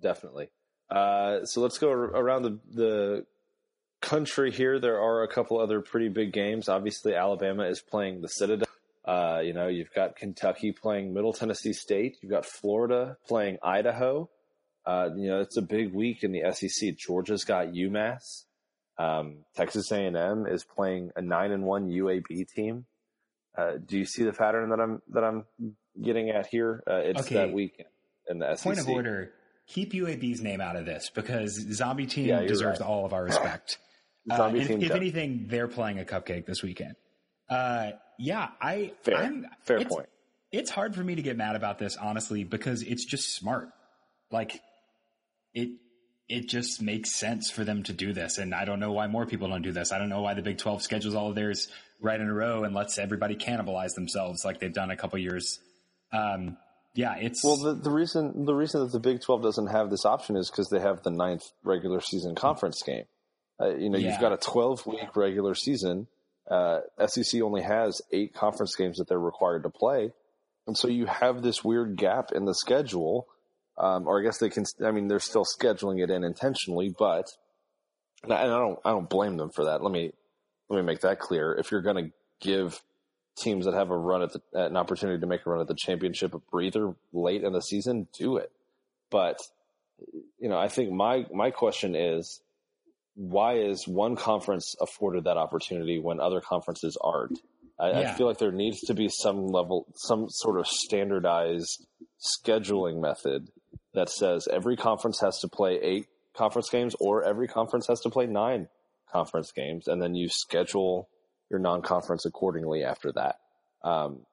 Definitely. Uh, so let's go around the the country here. There are a couple other pretty big games. Obviously, Alabama is playing the Citadel. Uh, you know, you've got Kentucky playing Middle Tennessee State. You've got Florida playing Idaho. Uh, you know, it's a big week in the SEC. Georgia's got UMass. Um, Texas A&M is playing a nine and one UAB team. Uh, do you see the pattern that I'm that I'm getting at here? Uh, it's okay. that week in the SEC. Point of order: keep UAB's name out of this because Zombie Team yeah, deserves right. all of our respect. Zombie uh, Team. If, if anything, they're playing a cupcake this weekend. Uh, yeah, I fair I'm, fair it's, point. It's hard for me to get mad about this honestly because it's just smart. Like it it just makes sense for them to do this. And I don't know why more people don't do this. I don't know why the Big 12 schedules all of theirs right in a row and lets everybody cannibalize themselves like they've done a couple years. Um, yeah, it's well. The, the, reason the reason that the Big Twelve doesn't have this option is because they have the ninth regular season conference game. Uh, you know, yeah. you've got a twelve week regular season. Uh, SEC only has eight conference games that they're required to play, and so you have this weird gap in the schedule um, or I guess they can. I mean, they're still scheduling it in intentionally, but and I don't. I don't blame them for that. Let me let me make that clear. If you're going to give teams that have a run at, the, at an opportunity to make a run at the championship a breather late in the season, do it. But you know, I think my my question is, why is one conference afforded that opportunity when other conferences aren't? I, yeah. I, feel like there needs to be some level, some sort of standardized scheduling method that says every conference has to play eight conference games or every conference has to play nine conference games, and then you schedule your non-conference accordingly after that. Um,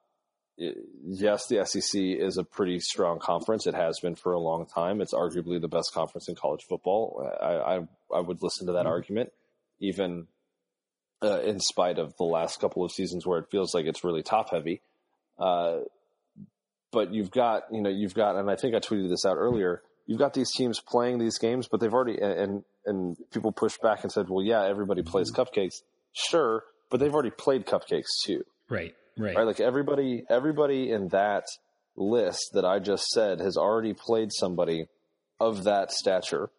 yes, the SEC is a pretty strong conference. It has been for a long time. It's arguably the best conference in college football. I I, I would listen to that mm-hmm. argument, even uh, in spite of the last couple of seasons where it feels like it's really top heavy. Uh, but you've got, you know, you've got, and I think I tweeted this out earlier. You've got these teams playing these games, but they've already, and and people pushed back and said, well, yeah, everybody plays mm-hmm. cupcakes, sure, but they've already played cupcakes too. Right, right, right. Like everybody, everybody in that list that I just said has already played somebody of that stature.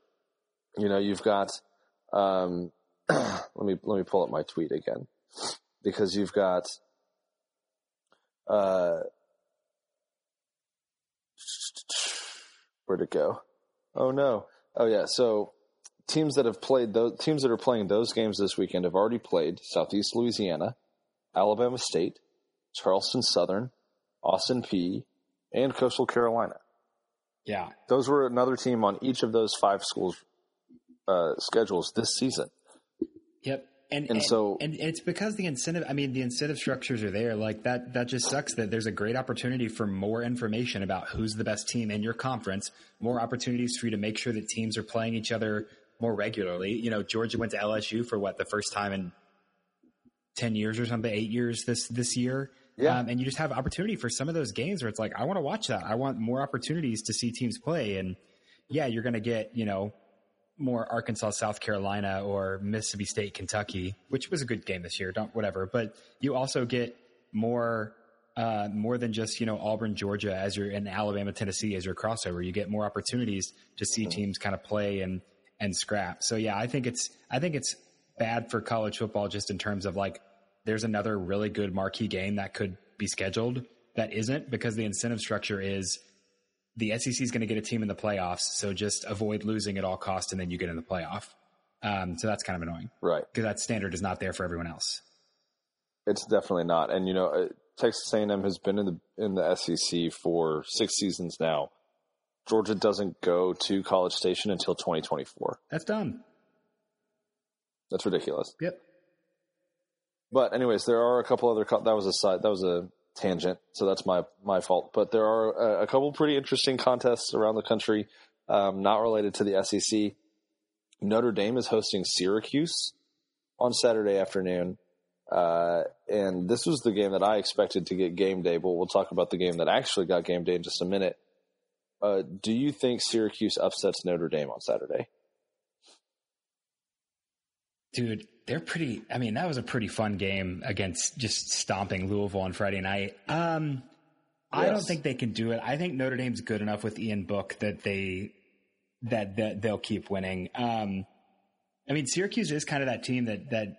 You know, you've got. Um, let me let me pull up my tweet again because you've got. Uh, Where'd it go? Oh no. Oh yeah. So teams that have played those teams that are playing those games this weekend have already played Southeast Louisiana, Alabama State, Charleston Southern, Austin Peay, and Coastal Carolina. Yeah. Those were another team on each of those five schools uh, schedules this season. Yep. And, and, and so and it's because the incentive i mean the incentive structures are there like that that just sucks that there's a great opportunity for more information about who's the best team in your conference more opportunities for you to make sure that teams are playing each other more regularly you know georgia went to lsu for what the first time in 10 years or something 8 years this this year yeah. Um, and you just have opportunity for some of those games where it's like i want to watch that i want more opportunities to see teams play and yeah you're going to get you know more Arkansas, South Carolina, or Mississippi State, Kentucky, which was a good game this year. Don't whatever, but you also get more uh, more than just you know Auburn, Georgia, as you're in Alabama, Tennessee as your crossover. You get more opportunities to see mm-hmm. teams kind of play and and scrap. So yeah, I think it's I think it's bad for college football just in terms of like there's another really good marquee game that could be scheduled that isn't because the incentive structure is the SEC is going to get a team in the playoffs, so just avoid losing at all costs, and then you get in the playoff. Um, so that's kind of annoying, right? Because that standard is not there for everyone else. It's definitely not, and you know, uh, Texas A&M has been in the in the SEC for six seasons now. Georgia doesn't go to College Station until 2024. That's done. That's ridiculous. Yep. But anyways, there are a couple other. That was a side. That was a tangent, so that's my my fault. But there are a, a couple pretty interesting contests around the country, um, not related to the SEC. Notre Dame is hosting Syracuse on Saturday afternoon, uh, and this was the game that I expected to get game day. But we'll talk about the game that actually got game day in just a minute. Uh, do you think Syracuse upsets Notre Dame on Saturday? Dude, they're pretty. I mean, that was a pretty fun game against just stomping Louisville on Friday night. Um, yes. I don't think they can do it. I think Notre Dame's good enough with Ian Book that they that that they'll keep winning. Um, I mean, Syracuse is kind of that team that that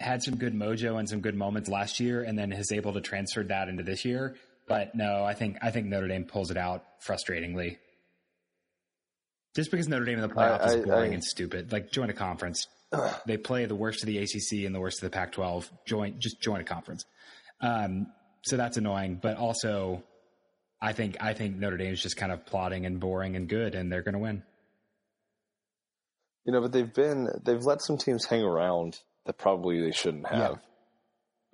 had some good mojo and some good moments last year, and then is able to transfer that into this year. But no, I think I think Notre Dame pulls it out frustratingly. Just because Notre Dame in the playoffs I, is boring I, and stupid, like join a conference they play the worst of the ACC and the worst of the Pac-12. Join, just join a conference. Um, so that's annoying. But also, I think I think Notre Dame is just kind of plotting and boring and good, and they're going to win. You know, but they've been they've let some teams hang around that probably they shouldn't have. Yeah.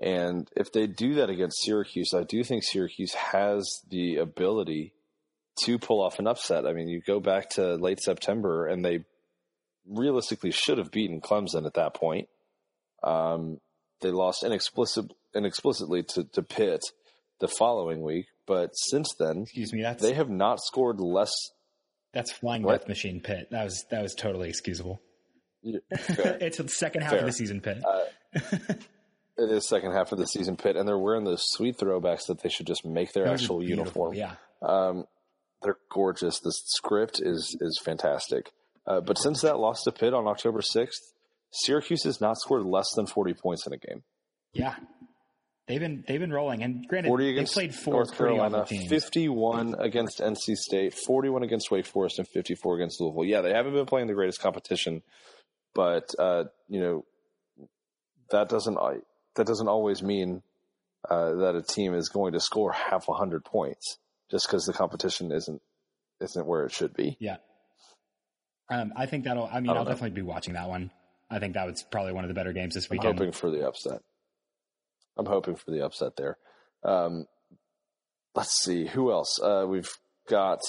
And if they do that against Syracuse, I do think Syracuse has the ability to pull off an upset. I mean, you go back to late September and they realistically should have beaten Clemson at that point. Um, they lost inexplicit, inexplicitly to, to Pitt the following week, but since then, excuse me, that's, they have not scored less. That's flying what? death machine Pitt. That was that was totally excusable. Yeah, it's the second half fair. of the season Pitt. Uh, it is second half of the season Pitt, and they're wearing those sweet throwbacks that they should just make their actual uniform. Yeah, um, they're gorgeous. The script is is fantastic. Uh, but since that loss to Pitt on October 6th, Syracuse has not scored less than 40 points in a game. Yeah. They've been they've been rolling, and granted, 40 against they played four North Carolina, 51 against NC State, 41 against Wake Forest, and 54 against Louisville. Yeah, they haven't been playing the greatest competition, but uh, you know that doesn't that doesn't always mean uh, that a team is going to score half a hundred points just because the competition isn't isn't where it should be. Yeah, um, I think that'll. I mean, I will definitely be watching that one. I think that was probably one of the better games this weekend. I'm hoping for the upset. I'm hoping for the upset there. Um, let's see who else. Uh, we've got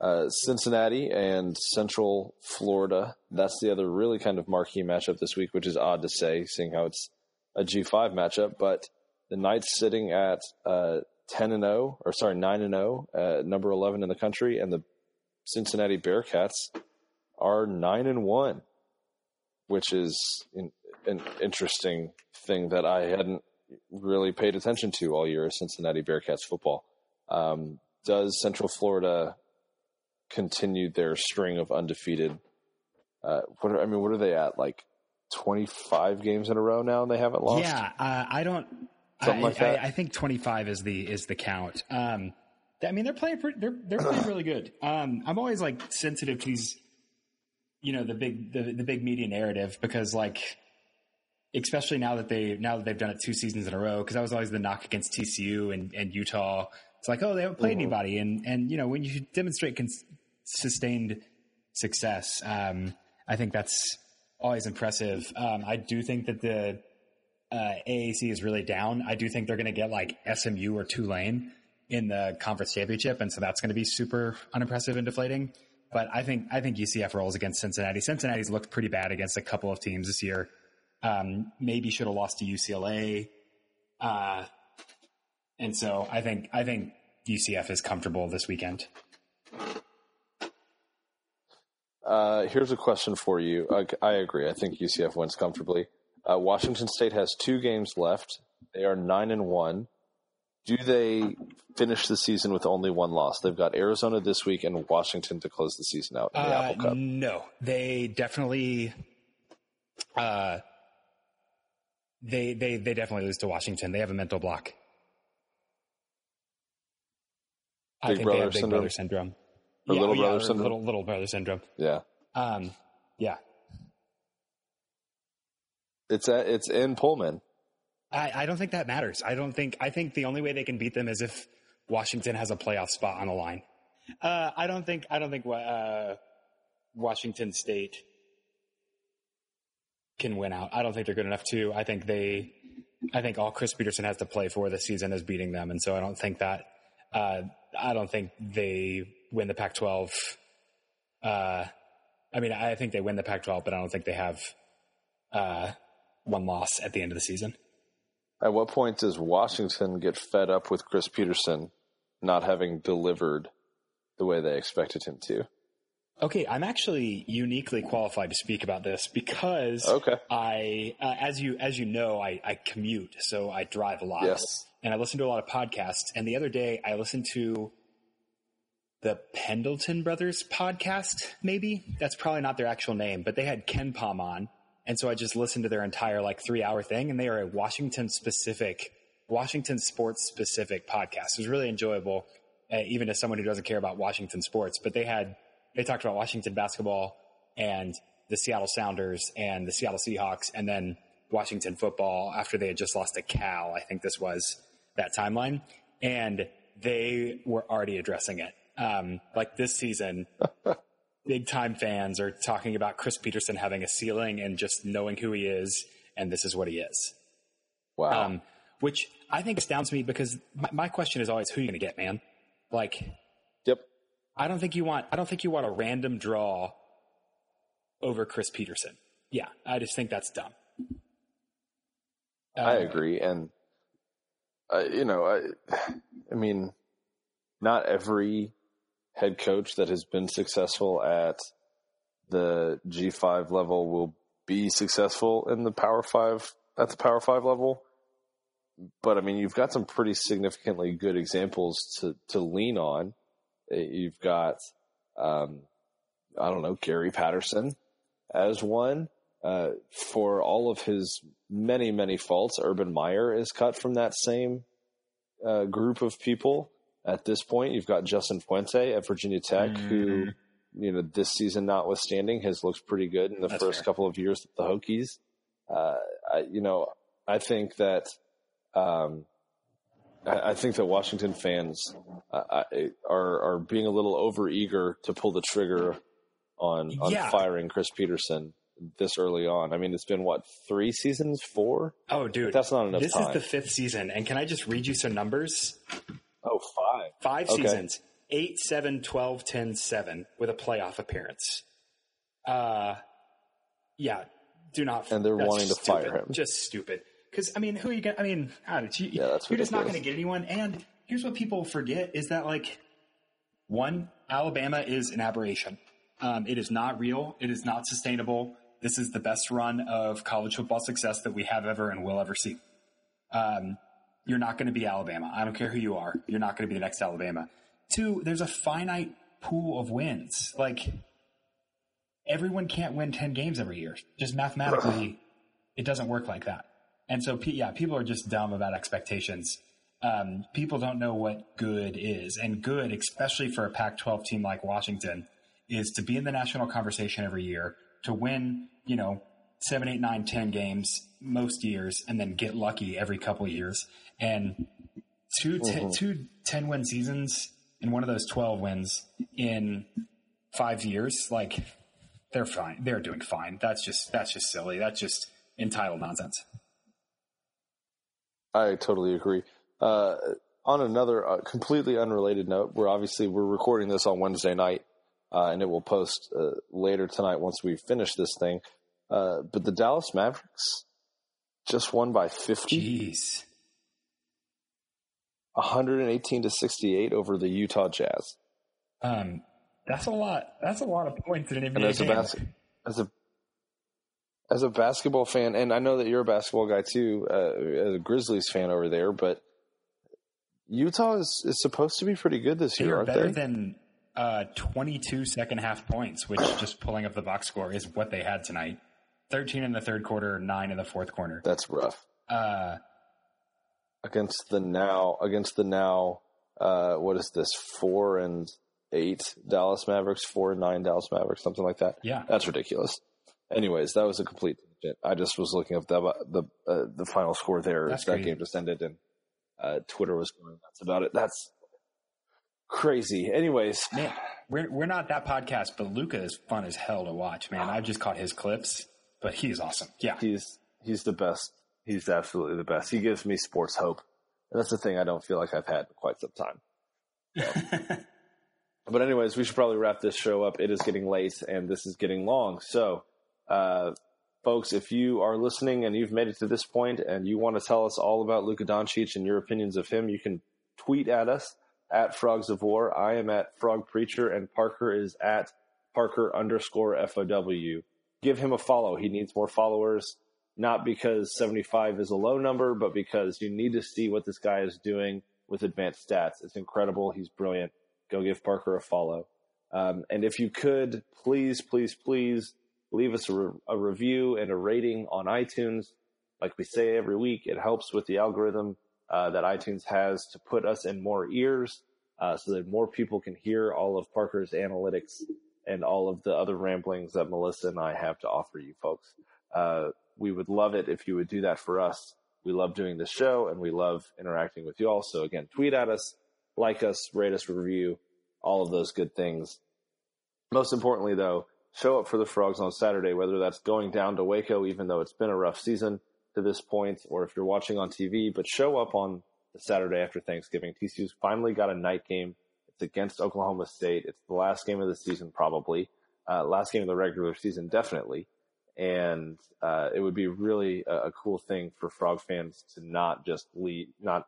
uh, Cincinnati and Central Florida. That's the other really kind of marquee matchup this week, which is odd to say, seeing how it's a G5 matchup. But the Knights sitting at uh, 10 and 0, or sorry, 9 and 0, uh, number 11 in the country, and the Cincinnati Bearcats are nine and one, which is in, an interesting thing that I hadn't really paid attention to all year Cincinnati Bearcats football. Um, does Central Florida continue their string of undefeated? Uh, what are, I mean, what are they at? Like twenty five games in a row now, and they haven't lost. Yeah, uh, I don't. Something I, like that. I, I, think twenty five is the is the count. Um, I mean, they're playing. Pretty, they're they're playing really good. Um, I'm always like sensitive to these you know the big the, the big media narrative because like especially now that they now that they've done it two seasons in a row because that was always the knock against TCU and, and Utah. It's like oh they haven't played mm-hmm. anybody and and you know when you demonstrate cons- sustained success, um, I think that's always impressive. Um, I do think that the uh, AAC is really down. I do think they're going to get like SMU or Tulane in the conference championship, and so that's going to be super unimpressive and deflating. But I think I think UCF rolls against Cincinnati. Cincinnati's looked pretty bad against a couple of teams this year. Um, maybe should have lost to UCLA, uh, and so I think I think UCF is comfortable this weekend. Uh, here's a question for you. I, I, agree. I think UCF wins comfortably. Uh, Washington State has two games left. They are nine and one. Do they finish the season with only one loss? They've got Arizona this week and Washington to close the season out in the uh, Apple Cup. No, they definitely. Uh, they they they definitely lose to Washington. They have a mental block. Big I think they have big syndrome. brother syndrome. Or yeah, little brother syndrome. Little little brother syndrome. Yeah. Um. Yeah. It's at, it's in Pullman. I, I don't think that matters. I don't think. I think the only way they can beat them is if Washington has a playoff spot on the line. Uh, I don't think. I don't think. Uh, Washington State can win out. I don't think they're good enough to. I think they. I think all Chris Petersen has to play for this season is beating them, and so I don't think that. Uh, I don't think they win the Pac-12. Uh, I mean, I think they win the Pac-12, but I don't think they have uh, one loss at the end of the season. At what point does Washington get fed up with Chris Petersen not having delivered the way they expected him to? Okay, I'm actually uniquely qualified to speak about this because okay. I, uh, as you as you know, I, I commute, so I drive a lot, yes. and I listen to a lot of podcasts. And the other day, I listened to the Pendleton Brothers podcast. Maybe that's probably not their actual name, but they had KenPom on, and so I just listened to their entire like three hour thing, and they are a Washington specific, Washington sports specific podcast. It was really enjoyable, uh, even as someone who doesn't care about Washington sports. But they had they talked about Washington basketball and the Seattle Sounders and the Seattle Seahawks, and then Washington football after they had just lost to Cal. I think this was that timeline, and they were already addressing it. Um, like this season, big time fans are talking about Chris Petersen having a ceiling and just knowing who he is, and this is what he is. Wow. Um, which I think astounds me because my, my question is always, who are you going to get, man? Like, yep. I don't think you want. I don't think you want a random draw over Chris Petersen. Yeah, I just think that's dumb. I agree, and uh, you know, I, I mean, not every head coach that has been successful at the G5 level will be successful in the Power 5 at the Power 5 level. But I mean, you've got some pretty significantly good examples to to lean on. Uh, you've got, um, I don't know, Gary Patterson as one. Uh, for all of his many, many faults, Urban Meyer is cut from that same uh, group of people. At this point, you've got Justin Fuente at Virginia Tech, mm-hmm. who, you know, this season notwithstanding, has looked pretty good in the That's first fair. couple of years with the Hokies. Uh, I, you know, I think that um, I, think that Washington fans uh, are are being a little over eager to pull the trigger on on yeah. firing Chris Petersen this early on. I mean, it's been what three seasons, four? Oh, dude, that's not enough. This time. is the fifth season, and can I just read you some numbers? Oh, five. Five okay. seasons. 8, 7, 12, 10, 7 with a playoff appearance. Uh, yeah, do not. And they're wanting to stupid. fire him. Just stupid. Because I mean, who are you going to, I mean, you, yeah, you're just not going to get anyone. And here's what people forget: is that like one, Alabama is an aberration. Um, it is not real. It is not sustainable. This is the best run of college football success that we have ever and will ever see. Um, you're not going to be Alabama. I don't care who you are. You're not going to be the next Alabama. Two, there's a finite pool of wins. Like everyone can't win 10 games every year. Just mathematically, it doesn't work like that. And so, yeah, people are just dumb about expectations. Um, people don't know what good is. And good, especially for a Pac 12 team like Washington, is to be in the national conversation every year, to win, you know, seven, eight, nine, ten games most years, and then get lucky every couple years. And 2 mm-hmm. two 10 win seasons and one of those 12 wins in five years, like they're fine. They're doing fine. That's just that's just silly. That's just entitled nonsense. I totally agree. Uh, on another uh, completely unrelated note, we're obviously we're recording this on Wednesday night, uh, and it will post uh, later tonight once we finish this thing. Uh, but the Dallas Mavericks just won by fifty. Jeez. 118 to 68 over the Utah Jazz. Um, that's a lot. That's a lot of points in an NBA and as game. A bas- as a as a basketball fan, and I know that you're a basketball guy too, uh, as a Grizzlies fan over there, but Utah is, is supposed to be pretty good this they year, are aren't better they? than uh, 22 second half points, which just pulling up the box score is what they had tonight. 13 in the third quarter, nine in the fourth quarter. That's rough. Uh, against the now against the now uh, what is this four and eight Dallas Mavericks, four and nine Dallas Mavericks, something like that. Yeah, that's ridiculous. Anyways, that was a complete. I just was looking up the the uh, the final score there. That's that crazy. game just ended, and uh, Twitter was going nuts about it. That's crazy. Anyways, man, we're we're not that podcast, but Luka is fun as hell to watch. Man, I've just caught his clips, but he's awesome. Yeah, he's he's the best. He's absolutely the best. He gives me sports hope. And that's the thing I don't feel like I've had in quite some time. So. but anyways, we should probably wrap this show up. It is getting late and this is getting long. So, uh, folks, if you are listening and you've made it to this point and you want to tell us all about Luka Doncic and your opinions of him, you can tweet at us at Frogs of War. I am at Frog Preacher and Parker is at Parker underscore FOW. Give him a follow. He needs more followers not because 75 is a low number, but because you need to see what this guy is doing with advanced stats. It's incredible. He's brilliant. Go give Parker a follow. Um, and if you could, please, please, please leave us a, re- a, review and a rating on iTunes. Like we say every week, it helps with the algorithm uh, that iTunes has to put us in more ears uh, so that more people can hear all of Parker's analytics and all of the other ramblings that Melissa and I have to offer you folks. Uh, we would love it if you would do that for us. We love doing this show and we love interacting with you all. So again, tweet at us, like us, rate us, review, all of those good things. Most importantly though, show up for the frogs on Saturday, whether that's going down to Waco, even though it's been a rough season to this point, or if you're watching on TV, but show up on the Saturday after Thanksgiving. TCU's finally got a night game. It's against Oklahoma State. It's the last game of the season, probably. Uh, last game of the regular season, definitely and uh, it would be really a, a, cool thing for Frog fans to not just leave, not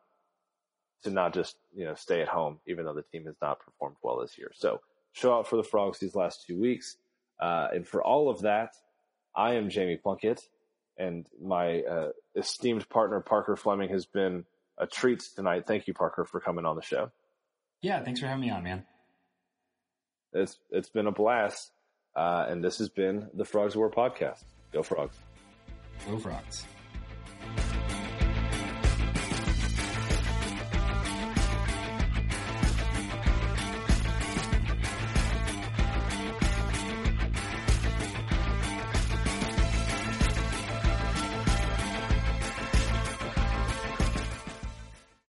to not just you know stay at home, even though the team has not performed well this year. So show out for the Frogs these last two weeks, uh, and for all of that, I am Jamie Plunkett, and my uh, esteemed partner Parker Fleming has been a treat tonight. Thank you, Parker, for coming on the show. Yeah, thanks for having me on, man. It's it's been a blast. Uh, and this has been the Frogs War podcast. Go Frogs. Go Frogs.